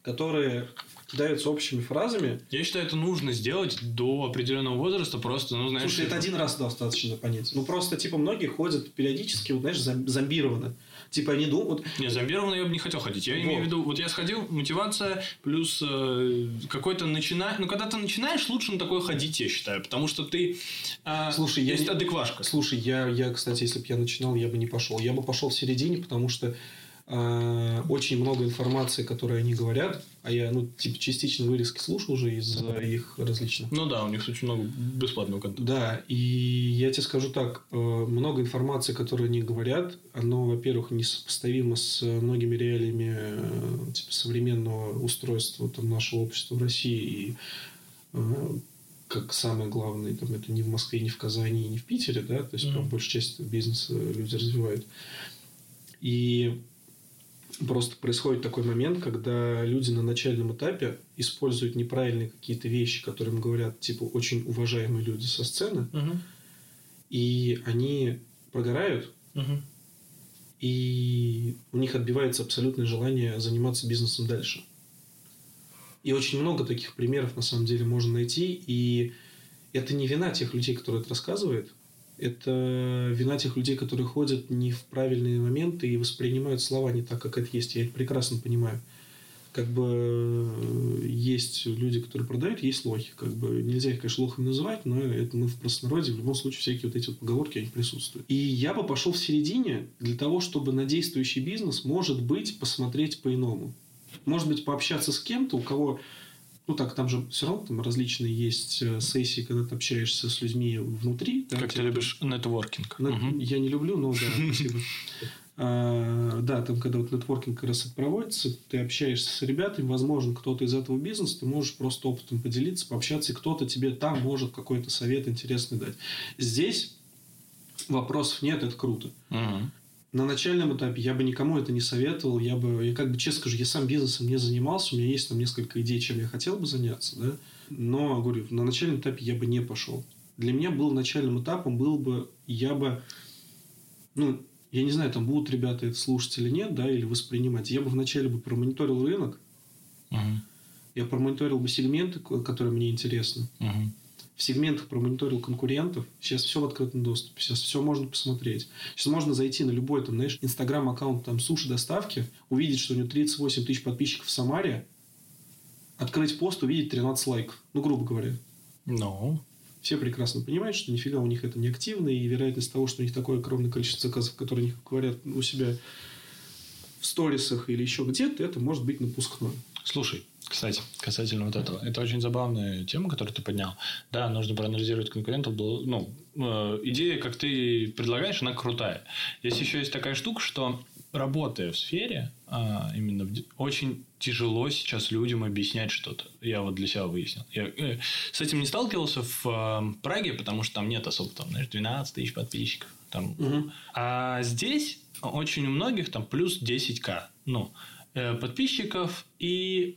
которые кидаются общими фразами. Я считаю, это нужно сделать до определенного возраста, просто, ну, знаешь... Слушай, это один раз достаточно понять. Ну, просто, типа, многие ходят периодически, вот, знаешь, зом- зомбированы. Типа, они думают... Не, зомбированно я бы не хотел ходить. Я Вот. имею в виду, вот я сходил, мотивация плюс э, какой-то начинаешь... Ну, когда ты начинаешь, лучше на такое ходить, я считаю. Потому что ты... а, Слушай, я есть не- адеквашка. Слушай, я, я, кстати, если бы я начинал, я бы не пошел. Я бы пошел в середине, потому что э, очень много информации, которую они говорят, а я, ну, типа, частично вырезки слушал уже из э, их различных Ну да, у них очень много бесплатного контента. Да, и я тебе скажу так, э, много информации, которую они говорят, оно, во-первых, несопоставимо с многими реалиями э, типа, современного устройства там, нашего общества в России. И э, как самое главное, там, это не в Москве, не в Казани, не в Питере, да, то есть Мгм. прям большая часть бизнеса люди развивают. И просто происходит такой момент, когда люди на начальном этапе используют неправильные какие-то вещи, которые им говорят, типа, очень уважаемые люди со сцены, Мгм. и они прогорают, Мгм. и у них отбивается абсолютное желание заниматься бизнесом дальше. И очень много таких примеров на самом деле можно найти, и это не вина тех людей, которые это рассказывают, это вина тех людей, которые ходят не в правильные моменты и воспринимают слова не так, как это есть. Я это прекрасно понимаю. Как бы э, есть люди, которые продают, есть лохи. Как бы нельзя их, конечно, лохами называть, но это мы в простонародье, в любом случае всякие вот эти вот поговорки, они присутствуют. И я бы пошел в середине для того, чтобы на действующий бизнес, может быть, посмотреть по-иному. Может быть, пообщаться с кем-то, у кого ну так, там же все равно там различные есть э, сессии, когда ты общаешься с людьми внутри. да, Как ты любишь нетворкинг. на- Мгм. Я не люблю, но да, спасибо. А, Да, там, когда вот нетворкинг как раз проводится, ты общаешься с ребятами, возможно, кто-то из этого бизнеса, ты можешь просто опытом поделиться, пообщаться, и кто-то тебе там может какой-то совет интересный дать. Здесь вопросов нет, это круто. Мгм. На начальном этапе я бы никому это не советовал. Я бы, я как бы честно скажу, я сам бизнесом не занимался, у меня есть там несколько идей, чем я хотел бы заняться, да. Но, говорю, на начальном этапе я бы не пошел. Для меня был начальным этапом, был бы, я бы, ну, я не знаю, там будут ребята это слушать или нет, да, или воспринимать. Я бы вначале бы промониторил рынок, Мгм. я промониторил бы сегменты, ко- которые мне интересны. Мгм. В сегментах промониторил конкурентов. Сейчас все в открытом доступе. Сейчас все можно посмотреть. Сейчас можно зайти на любой, там, знаешь, инстаграм-аккаунт там суши доставки, увидеть, что у него 38 тысяч подписчиков в Самаре, открыть пост, увидеть 13 лайков. Ну, грубо говоря. Ну, Все прекрасно понимают, что нифига у них это не активно, и вероятность того, что у них такое огромное количество заказов, которые они говорят у себя в сторисах или еще где-то, это может быть напускное. Слушай, кстати, касательно вот этого. Это очень забавная тема, которую ты поднял. Да, нужно проанализировать конкурентов. Ну, э, идея, как ты предлагаешь, она крутая. Есть еще есть такая штука, что работая в сфере, а, именно очень тяжело сейчас людям объяснять что-то. Я вот для себя выяснил. Я э, с этим не сталкивался в э, Праге, потому что там нет особо, там, знаешь, 12 тысяч подписчиков. Там. Мгм. А здесь очень у многих там плюс 10к. Ну, подписчиков. И,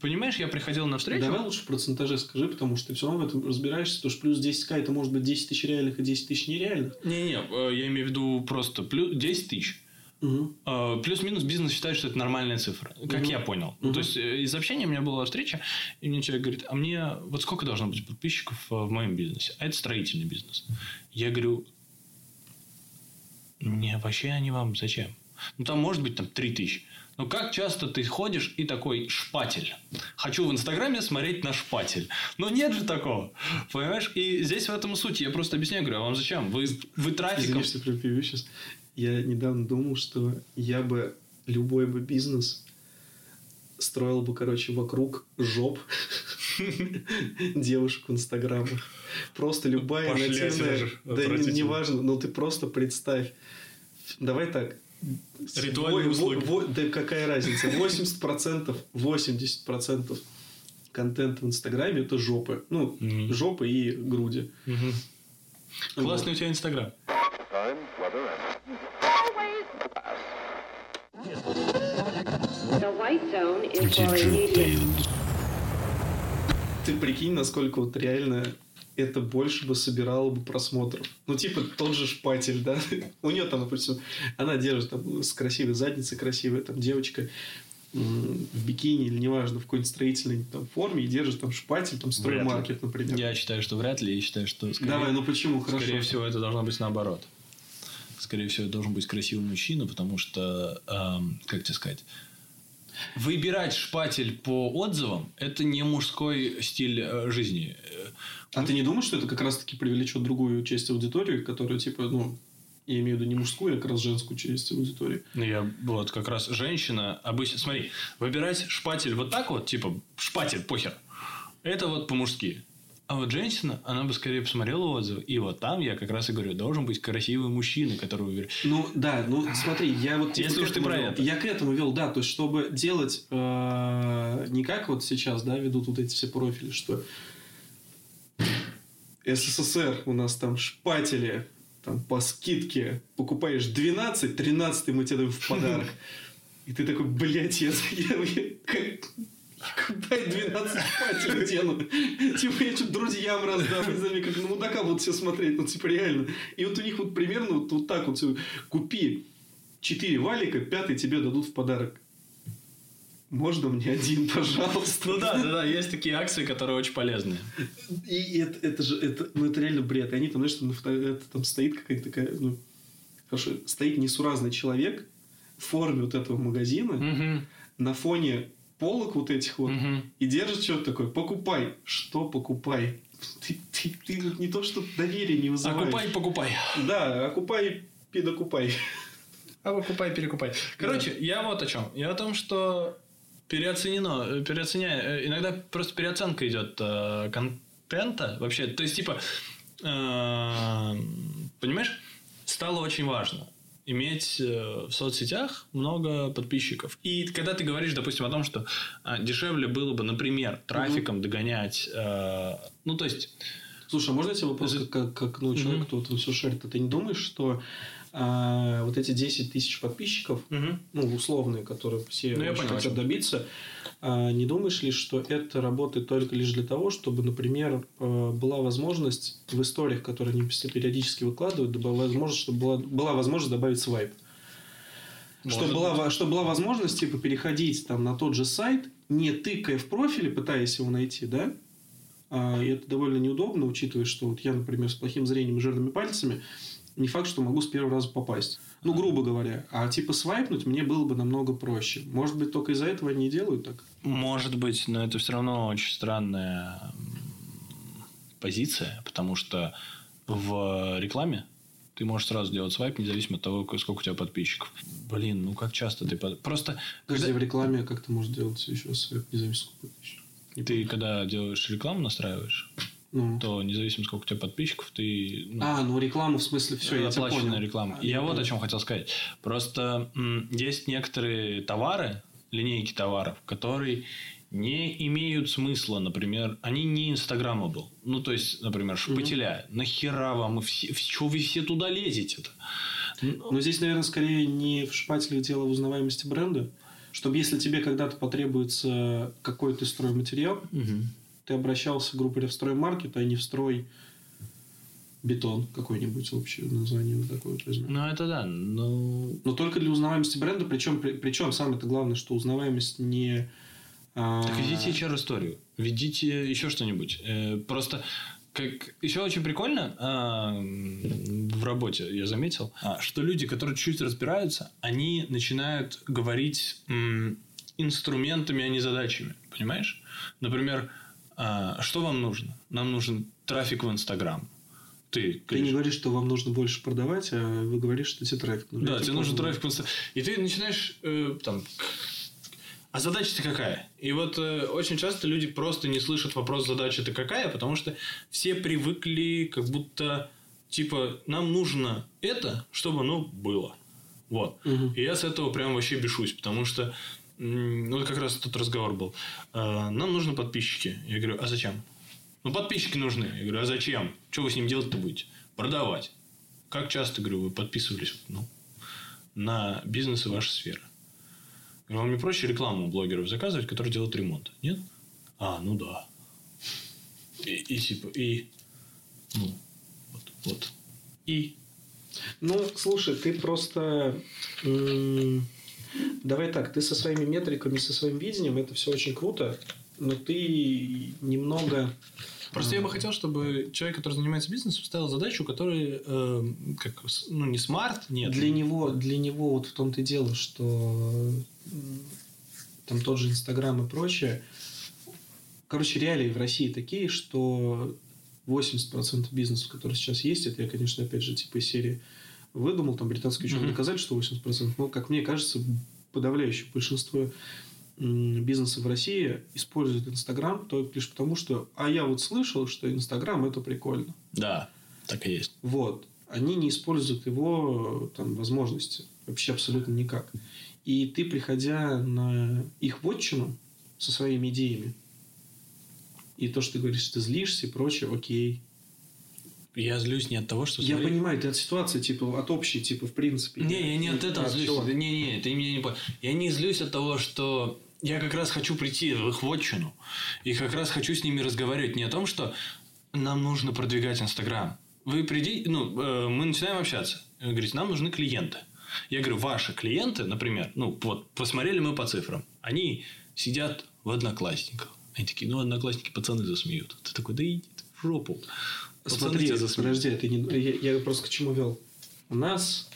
понимаешь, я приходил на встречу... Давай лучше в процентаже скажи, потому что ты все равно в этом разбираешься, потому что плюс 10к это может быть 10 тысяч реальных и 10 тысяч нереальных. Не-не, э, я имею в виду просто плюс 10 тысяч. Э, Плюс-минус бизнес считает, что это нормальная цифра. Как Мгм. я понял. Мгм. То есть, э, из общения у меня была встреча, и мне человек говорит, а мне вот сколько должно быть подписчиков в моем бизнесе? А это строительный бизнес. Я говорю, не, вообще они вам зачем? Ну, там может быть там 3 тысячи. Но как часто ты ходишь и такой шпатель? Хочу в Инстаграме смотреть на шпатель. Но нет же такого. Понимаешь? И здесь в этом суть. Я просто объясняю, говорю, а вам зачем? Вы, вы трафиком... Извини, что перебью сейчас. Я недавно думал, что я бы любой бы бизнес строил бы, короче, вокруг жоп девушек в инстаграмах. Просто любая нативная... Да неважно, но ты просто представь. Давай так. Ритуальные Во- услуги. во- Да какая разница? 80%, 80% контента в Инстаграме это жопы. Ну, Мгм. жопы и груди. Мгм. Классный у тебя Инстаграм. Ты прикинь, насколько вот реально это больше бы собирало бы просмотров. Ну, типа, тот же шпатель, да? У нее там, допустим, она держит там с красивой задницей, красивая там девочка. в бикини или неважно, в какой-нибудь строительной там, форме и держит там шпатель, там строймаркет, например. Я считаю, что вряд ли. Я считаю, что скорее, Давай, ну почему? Хорошо. скорее всего это должно быть наоборот. Скорее всего, это должен быть красивый мужчина, потому что, эм, как тебе сказать, выбирать шпатель по отзывам – это не мужской стиль э, жизни. Э, А ты не думаешь, что это как раз-таки привлечет другую часть аудитории, которая, типа, ну, я имею в виду не мужскую, а как раз женскую часть аудитории? Ну, я вот как раз женщина обычно... Смотри, выбирать шпатель вот так вот, типа шпатель, похер. Это вот по-мужски. А вот женщина, она бы скорее посмотрела отзывы. И вот там я как раз и говорю, должен быть красивый мужчина, который выбирает. Ну, да, ну, смотри, я вот... типа Если уж ты про вел. это. Я к этому вел, да, то есть, чтобы делать э, не как вот сейчас, да, ведут вот эти все профили, что СССР у нас там шпатели, там по скидке покупаешь 12, 13 мы тебе даем в подарок. И ты такой, блядь, я, я, я как- Куда я 12 шпателей дену? Типа, я что-то друзьям раздам, не знаю, как на мудака будут все смотреть, ну, типа, реально. И вот у них вот примерно вот, вот так вот. Купи 4 валика, пятый тебе дадут в подарок. Можно мне один, пожалуйста? Ну да, да, да, есть такие акции, которые очень полезные. И это, это же, это, ну, это реально бред. И они там, знаешь, там, это, там стоит какая-то такая, ну, хорошо, стоит несуразный человек в форме вот этого магазина Мгм, на фоне полок вот этих вот мгм. и держит что-то такое. Покупай. Что покупай? Ты, ты, ты не то, что доверие не вызываешь. Окупай, покупай. Да, окупай, пидокупай. А выкупай, перекупай. Короче, я вот о чем. Я о том, что переоценено, э, переоценяя, э, иногда просто переоценка идет э, контента вообще. То есть, типа, э, понимаешь, стало очень важно иметь э, в соцсетях много подписчиков. И когда ты говоришь, допустим, о том, что а, дешевле было бы, например, трафиком догонять, э, ну, то есть, Слушай, а можно тебе вопрос, как, как, как, ну, человек, кто вот все шарит, а ты не думаешь, что а, вот эти 10 тысяч подписчиков, ну, условные, которые все Ну, я понял, хотят добиться, не думаешь ли, что это работает только лишь для того, чтобы, например, э, была возможность в историях, которые они периодически выкладывают, возможность, чтобы была, была возможность добавить свайп? Что Может была, быть. во- что была возможность, типа, переходить там на тот же сайт, не тыкая в профиле, пытаясь его найти, да? А, и это довольно неудобно, учитывая, что вот я, например, с плохим зрением и жирными пальцами, не факт, что могу с первого раза попасть. Ну, грубо говоря. А типа свайпнуть мне было бы намного проще. Может быть, только из-за этого они и делают так? Может быть, но это все равно очень странная позиция, потому что в рекламе ты можешь сразу делать свайп, независимо от того, сколько у тебя подписчиков. Блин, ну как часто ты... под- Просто Подожди, когда в рекламе как ты можешь делать еще свайп, независимо сколько подписчиков? Не ты когда делаешь рекламу, настраиваешь, Ну. то независимо сколько у тебя подписчиков, ты... ну, А, ну рекламу в смысле все, я тебя оплаченная понял. реклама. А, я вот о понял. чем хотел сказать. Просто есть некоторые товары, линейки товаров, которые не имеют смысла, например, они не инстаграмабл. Ну, то есть, например, шпателя. Нахера вам? все- чё вы все туда лезете-то? Ну, Но здесь, наверное, скорее не в шпателях дело в узнаваемости бренда. Чтобы если тебе когда-то потребуется какой-то стройматериал, мгм. Ты обращался, грубо говоря, в строймаркет, а не в строй бетон какой-нибудь общее название вот такое вот возьмем. Ну, это да. Ну, Но только для узнаваемости бренда, причем, при- причем самое-то главное, что узнаваемость не... а, Так ведите HR-историю. Ведите еще что-нибудь. Э, Просто как еще очень прикольно а, в работе я заметил, а, что люди, которые чуть разбираются, они начинают говорить м, инструментами, а не задачами. Понимаешь? Например, что вам нужно? Нам нужен трафик в Инстаграм. Ты, Ты не говоришь, что вам нужно больше продавать, а вы говоришь, что тебе трафик нужен. да, тебе нужен трафик в Инста- И ты начинаешь э, там. А задача-то какая? И вот э, очень часто люди просто не слышат вопрос задача-то какая, потому что все привыкли как будто типа нам нужно это, чтобы оно было. Вот. Мгм. И я с этого прям вообще бешусь, потому что ну, как раз тот разговор был. Э, Нам нужны подписчики. Я говорю, а зачем? Ну, подписчики нужны. Я говорю, а зачем? Что вы с ним делать-то будете? Продавать. Как часто, говорю, вы подписывались ну, на бизнес и ваша сфера? Говорю, вам не проще рекламу у блогеров заказывать, которые делают ремонт? Нет? А, ну да. И, и типа, и... Ну, вот, вот. И... Ну, слушай, ты просто... м, давай так, ты со своими метриками, со своим видением, это все очень круто, но ты немного... Просто я бы хотел, чтобы человек, который занимается бизнесом, ставил задачу, которая э, как, ну, не смарт, нет. Для него, для него вот в том-то и дело, что там тот же Инстаграм и прочее. Короче, реалии в России такие, что 80% бизнесов, которые сейчас есть, это я, конечно, опять же, типа из серии выдумал, там британские ученые Мгм. доказали, что 80%, но, как мне кажется, подавляющее большинство м, бизнесов в России используют Инстаграм только лишь потому, что а я вот слышал, что Инстаграм это прикольно. Да, так и есть. Вот. Они не используют его там, возможности. Вообще абсолютно никак. И ты, приходя на их вотчину со своими идеями, и то, что ты говоришь, ты злишься и прочее, окей. Я злюсь не от того, что... Я смотри- понимаю, ты от ситуации, типа, от общей, типа, в принципе. Не, я не от этого А, злюсь. чего? Не, не, ты меня не понял. Я не злюсь от того, что я как раз хочу прийти в их вотчину. И как раз хочу с ними разговаривать не о том, что нам нужно продвигать Инстаграм. Вы придите, ну, э, мы начинаем общаться. Вы говорите, нам нужны клиенты. Я говорю, ваши клиенты, например, ну, вот, посмотрели мы по цифрам. Они сидят в одноклассниках. Они такие, ну, одноклассники пацаны засмеют. Ты такой, да иди ты в жопу. Смотри, подожди, ты не... я, я просто к чему вел. У нас,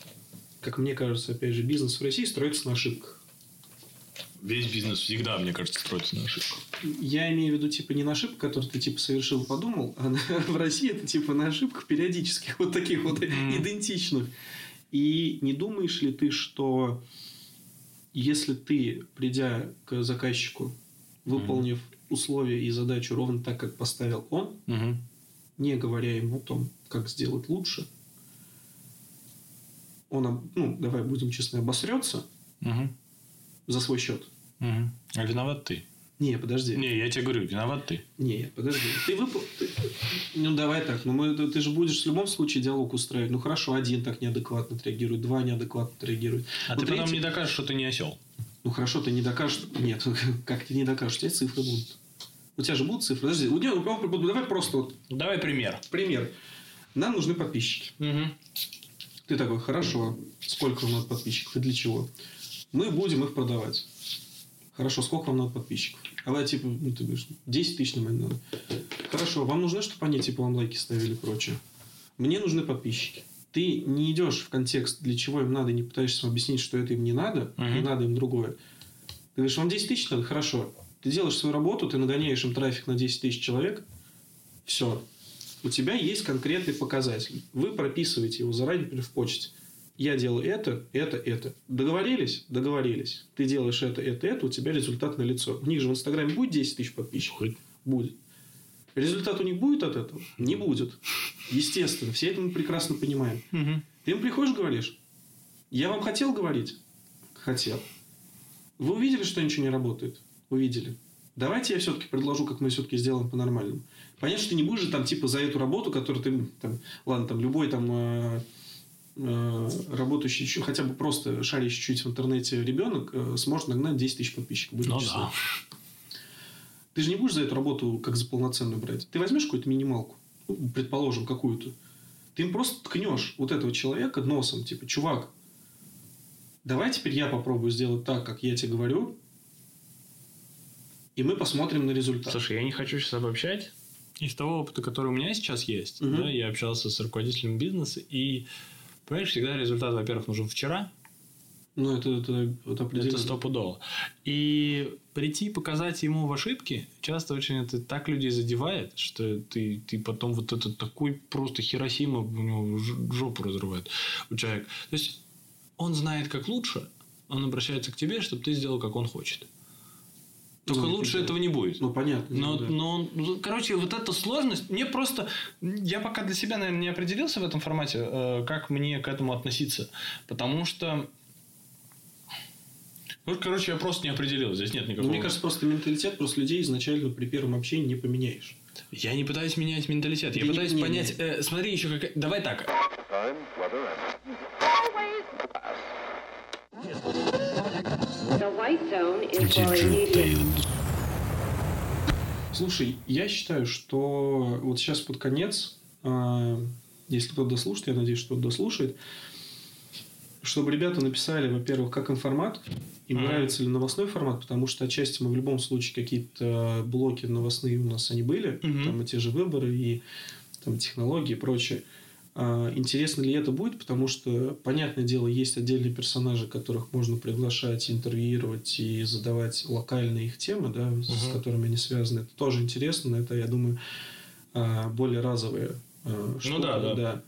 как мне кажется, опять же, бизнес в России строится на ошибках. Весь бизнес всегда, мне кажется, строится на ошибках. Я имею в виду, типа, не на ошибку, которую ты, типа, совершил, подумал, а в России это, типа, на ошибках периодических, вот таких вот Мгм. идентичных. И не думаешь ли ты, что если ты, придя к заказчику, выполнив условия и задачу ровно так, как поставил он, Мгм. Не говоря ему о том, как сделать лучше, он, ну, давай будем честны, обосрется Мгм. за свой счет. Мгм. А виноват ты. Не, подожди. Не, я тебе говорю, виноват ты. Не, подожди. Ты выпал... ты- Ну, давай так. Ну, мы... ты же будешь в любом случае диалог устраивать. Ну, хорошо, один так неадекватно отреагирует, два неадекватно отреагируют. А Ну, ты потом третий- не докажешь, что ты не осел. Ну, хорошо, ты не докажешь... Нет, как ты не докажешь? У тебя цифры будут. У тебя же будут цифры. Подожди, у тебя- давай просто вот Давай пример. пример. Нам нужны подписчики. Ты такой, хорошо, сколько вам надо подписчиков и для чего? Мы будем их продавать. Хорошо, сколько вам надо подписчиков? Давай, типа, ну, ты говоришь, 10 тысяч на надо. Хорошо, вам нужно, чтобы они, типа, вам лайки ставили и прочее? Мне нужны подписчики. Ты не идешь в контекст, для чего им надо, не пытаешься объяснить, что это им не надо, Мгм. и надо им другое. Ты говоришь, вам 10 тысяч надо? Хорошо. Ты делаешь свою работу, ты нагоняешь им трафик на 10 тысяч человек. Все. У тебя есть конкретный показатель. Вы прописываете его заранее в почте. Я делаю это, это, это. Договорились? Договорились. Ты делаешь это, это, это, у тебя результат на лицо. У них же в Инстаграме будет 10 тысяч подписчиков? Будет. Будет. Результат у них будет от этого? Не будет. Естественно. Все это мы прекрасно понимаем. Ты им приходишь, говоришь, я вам хотел говорить? Хотел. Вы увидели, что ничего не работает? Увидели. Давайте я все-таки предложу, как мы все-таки сделаем по-нормальному. Понятно, что ты не будешь же там типа за эту работу, которую ты там, ладно, там любой там э, э, работающий хотя бы просто шарящий чуть в интернете ребенок э, сможет нагнать 10 тысяч подписчиков. Ну да. Ты же не будешь за эту работу как за полноценную брать. Ты возьмешь какую-то минималку, ну, предположим, какую-то. Ты им просто ткнешь вот этого человека носом, типа, чувак, давай теперь я попробую сделать так, как я тебе говорю, и мы посмотрим на результат. Слушай, я не хочу сейчас обобщать. Из того опыта, который у меня сейчас есть, Мгм. да, я общался с руководителем бизнеса, и, понимаешь, всегда результат, во-первых, нужен вчера, Ну, это, это, это определенно. это стопудово. И прийти показать ему в ошибке, часто очень это так людей задевает, что ты, ты потом вот это такой просто Хиросима у него жопу разрывает у человека. То есть, он знает, как лучше, он обращается к тебе, чтобы ты сделал, как он хочет. Только Ну, лучше да. этого не будет. Ну, понятно. Но, да. но, ну, короче, вот эта сложность, мне просто, я пока для себя, наверное, не определился в этом формате, э, как мне к этому относиться, потому что, ну, короче, я просто не определил, здесь нет Ну, никакого. мне кажется, просто менталитет просто людей изначально при первом общении не поменяешь. Я не пытаюсь менять менталитет, я Да не- пытаюсь не- не. понять, э, смотри еще какая, давай так, Слушай, я считаю, что вот сейчас под конец, а, если кто-то дослушает, я надеюсь, что кто-то дослушает, чтобы ребята написали, во-первых, как им формат, им Мгм. нравится ли новостной формат, потому что отчасти мы в любом случае какие-то блоки новостные у нас они были, Мгм. там и те же выборы, и там технологии и прочее. Интересно ли это будет, потому что, понятное дело, есть отдельные персонажи, которых можно приглашать, интервьюировать и задавать локальные их темы, да, с Мгм. которыми они связаны. Это тоже интересно, но это, я думаю, а, более разовые а, штуки. Ну да, да. А,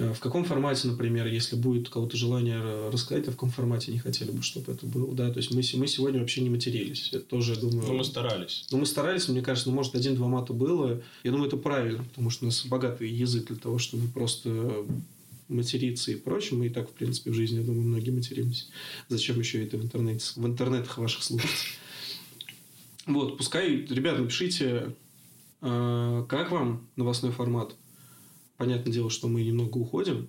В каком формате, например, если будет у кого-то желание рассказать, а в каком формате не хотели бы, чтобы это было? Да, то есть мы, мы сегодня вообще не матерились. Это тоже, я думаю... Ну, мы старались. Ну, мы старались, мне кажется, ну, может, один-два мата было. Я думаю, это правильно, потому что у нас богатый язык для того, чтобы просто материться и прочее. Мы и так, в принципе, в жизни, я думаю, многие материмся. Зачем еще это в интернете, в интернетах ваших слушать? Вот, пускай, ребят, напишите, э, как вам новостной формат. Понятное дело, что мы немного уходим.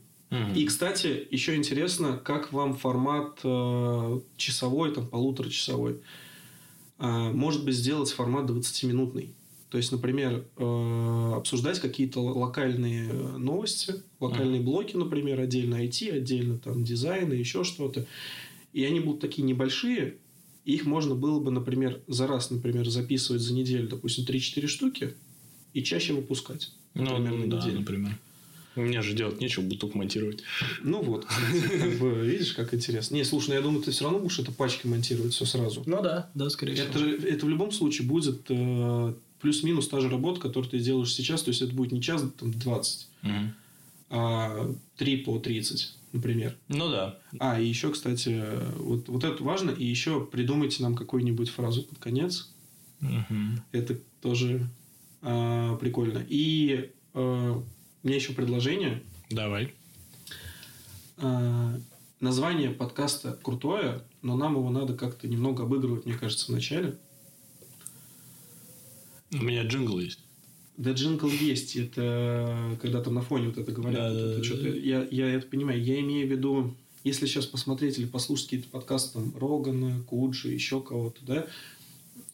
И, кстати, еще интересно, как вам формат э, часовой, там, полуторачасовой. А, может быть, сделать формат 20-минутный. То есть, например, э, обсуждать какие-то локальные э, новости, локальные блоки, например, отдельно IT, отдельно там дизайн и еще что-то. И они будут такие небольшие, их можно было бы, например, за раз, например, записывать за неделю, допустим, 3-4 штуки, и чаще выпускать. Ну, например, на да, неделю. например. У меня же делать нечего, только монтировать. Ну вот, видишь, как интересно. Не, слушай, ну я думаю, ты все равно будешь это пачкой монтировать все сразу. Ну да, да, скорее Это, это в любом случае будет э, плюс-минус та же работа, которую ты делаешь сейчас. То есть, это будет не час там, 20, Мгм. а 3 по 30, например. Ну да. А, и еще, кстати, вот, вот это важно. И еще придумайте нам какую-нибудь фразу под конец. Мгм. Это тоже а, прикольно. И а, у меня еще предложение. Давай. А, название подкаста крутое, но нам его надо как-то немного обыгрывать, мне кажется, в начале. У меня джингл есть. Да, джингл есть. Это когда там на фоне вот это говорят. Да, вот да, это да, что-то. да. Я, я это понимаю. Я имею в виду, если сейчас посмотреть или послушать какие-то подкасты там Рогана, Куджи, еще кого-то, да,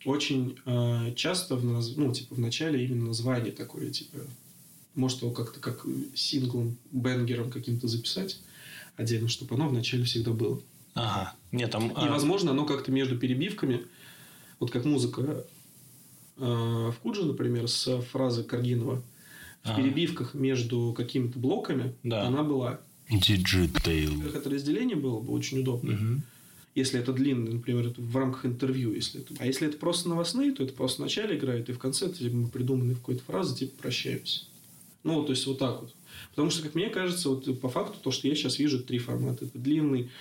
очень э, часто в, наз- ну, типа, в начале именно название такое, типа, может его как-то как синглом, бенгером каким-то записать отдельно, чтобы оно в начале всегда было. Ага. Нет, там... И, а, возможно, оно как-то между перебивками, вот как музыка э, в Кудже, например, с фразы Каргинова, в Ага. перебивках между какими-то блоками Да. она была. Digital. Во-первых, Это разделение было бы очень удобно. Мгм. Если это длинный, например, это в рамках интервью. Если это... А если это просто новостные, то это просто в начале играет, и в конце типа, мы придуманы в какой-то фразе, типа прощаемся. Ну, то есть, вот так вот. Потому что, как мне кажется, вот по факту то, что я сейчас вижу, три формата. Это длинный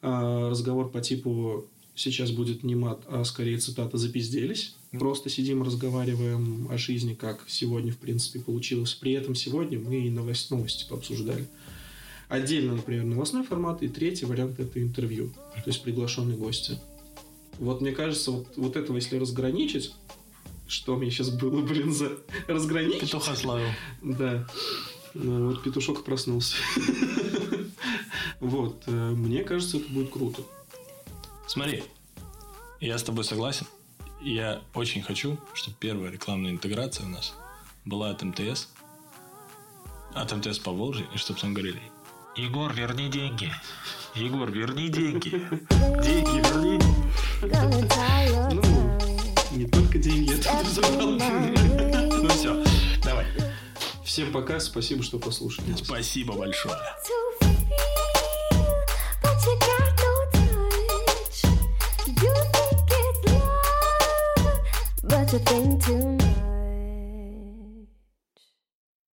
а, разговор по типу сейчас будет не мат, а скорее цитата «запизделись». Просто сидим, разговариваем о жизни, как сегодня, в принципе, получилось. При этом сегодня мы и новость, новости пообсуждали. Отдельно, например, новостной формат. И третий вариант – это интервью. То есть, приглашенные гости. Вот мне кажется, вот, вот этого, если разграничить, что мне сейчас было, блин, за разграничить? Петуха славил. Да. Вот петушок проснулся. Вот. э, Мне кажется, это будет круто. Смотри, я с тобой согласен. Я очень хочу, чтобы первая рекламная интеграция у нас была от МТС. От МТС по Волжье, и чтобы там говорили Егор, верни деньги. Егор, верни деньги. Деньги верни. Ну, не только деньги, это забрал. Ну все, давай. Всем пока, спасибо, что послушали. нас. Спасибо большое. but you think too much.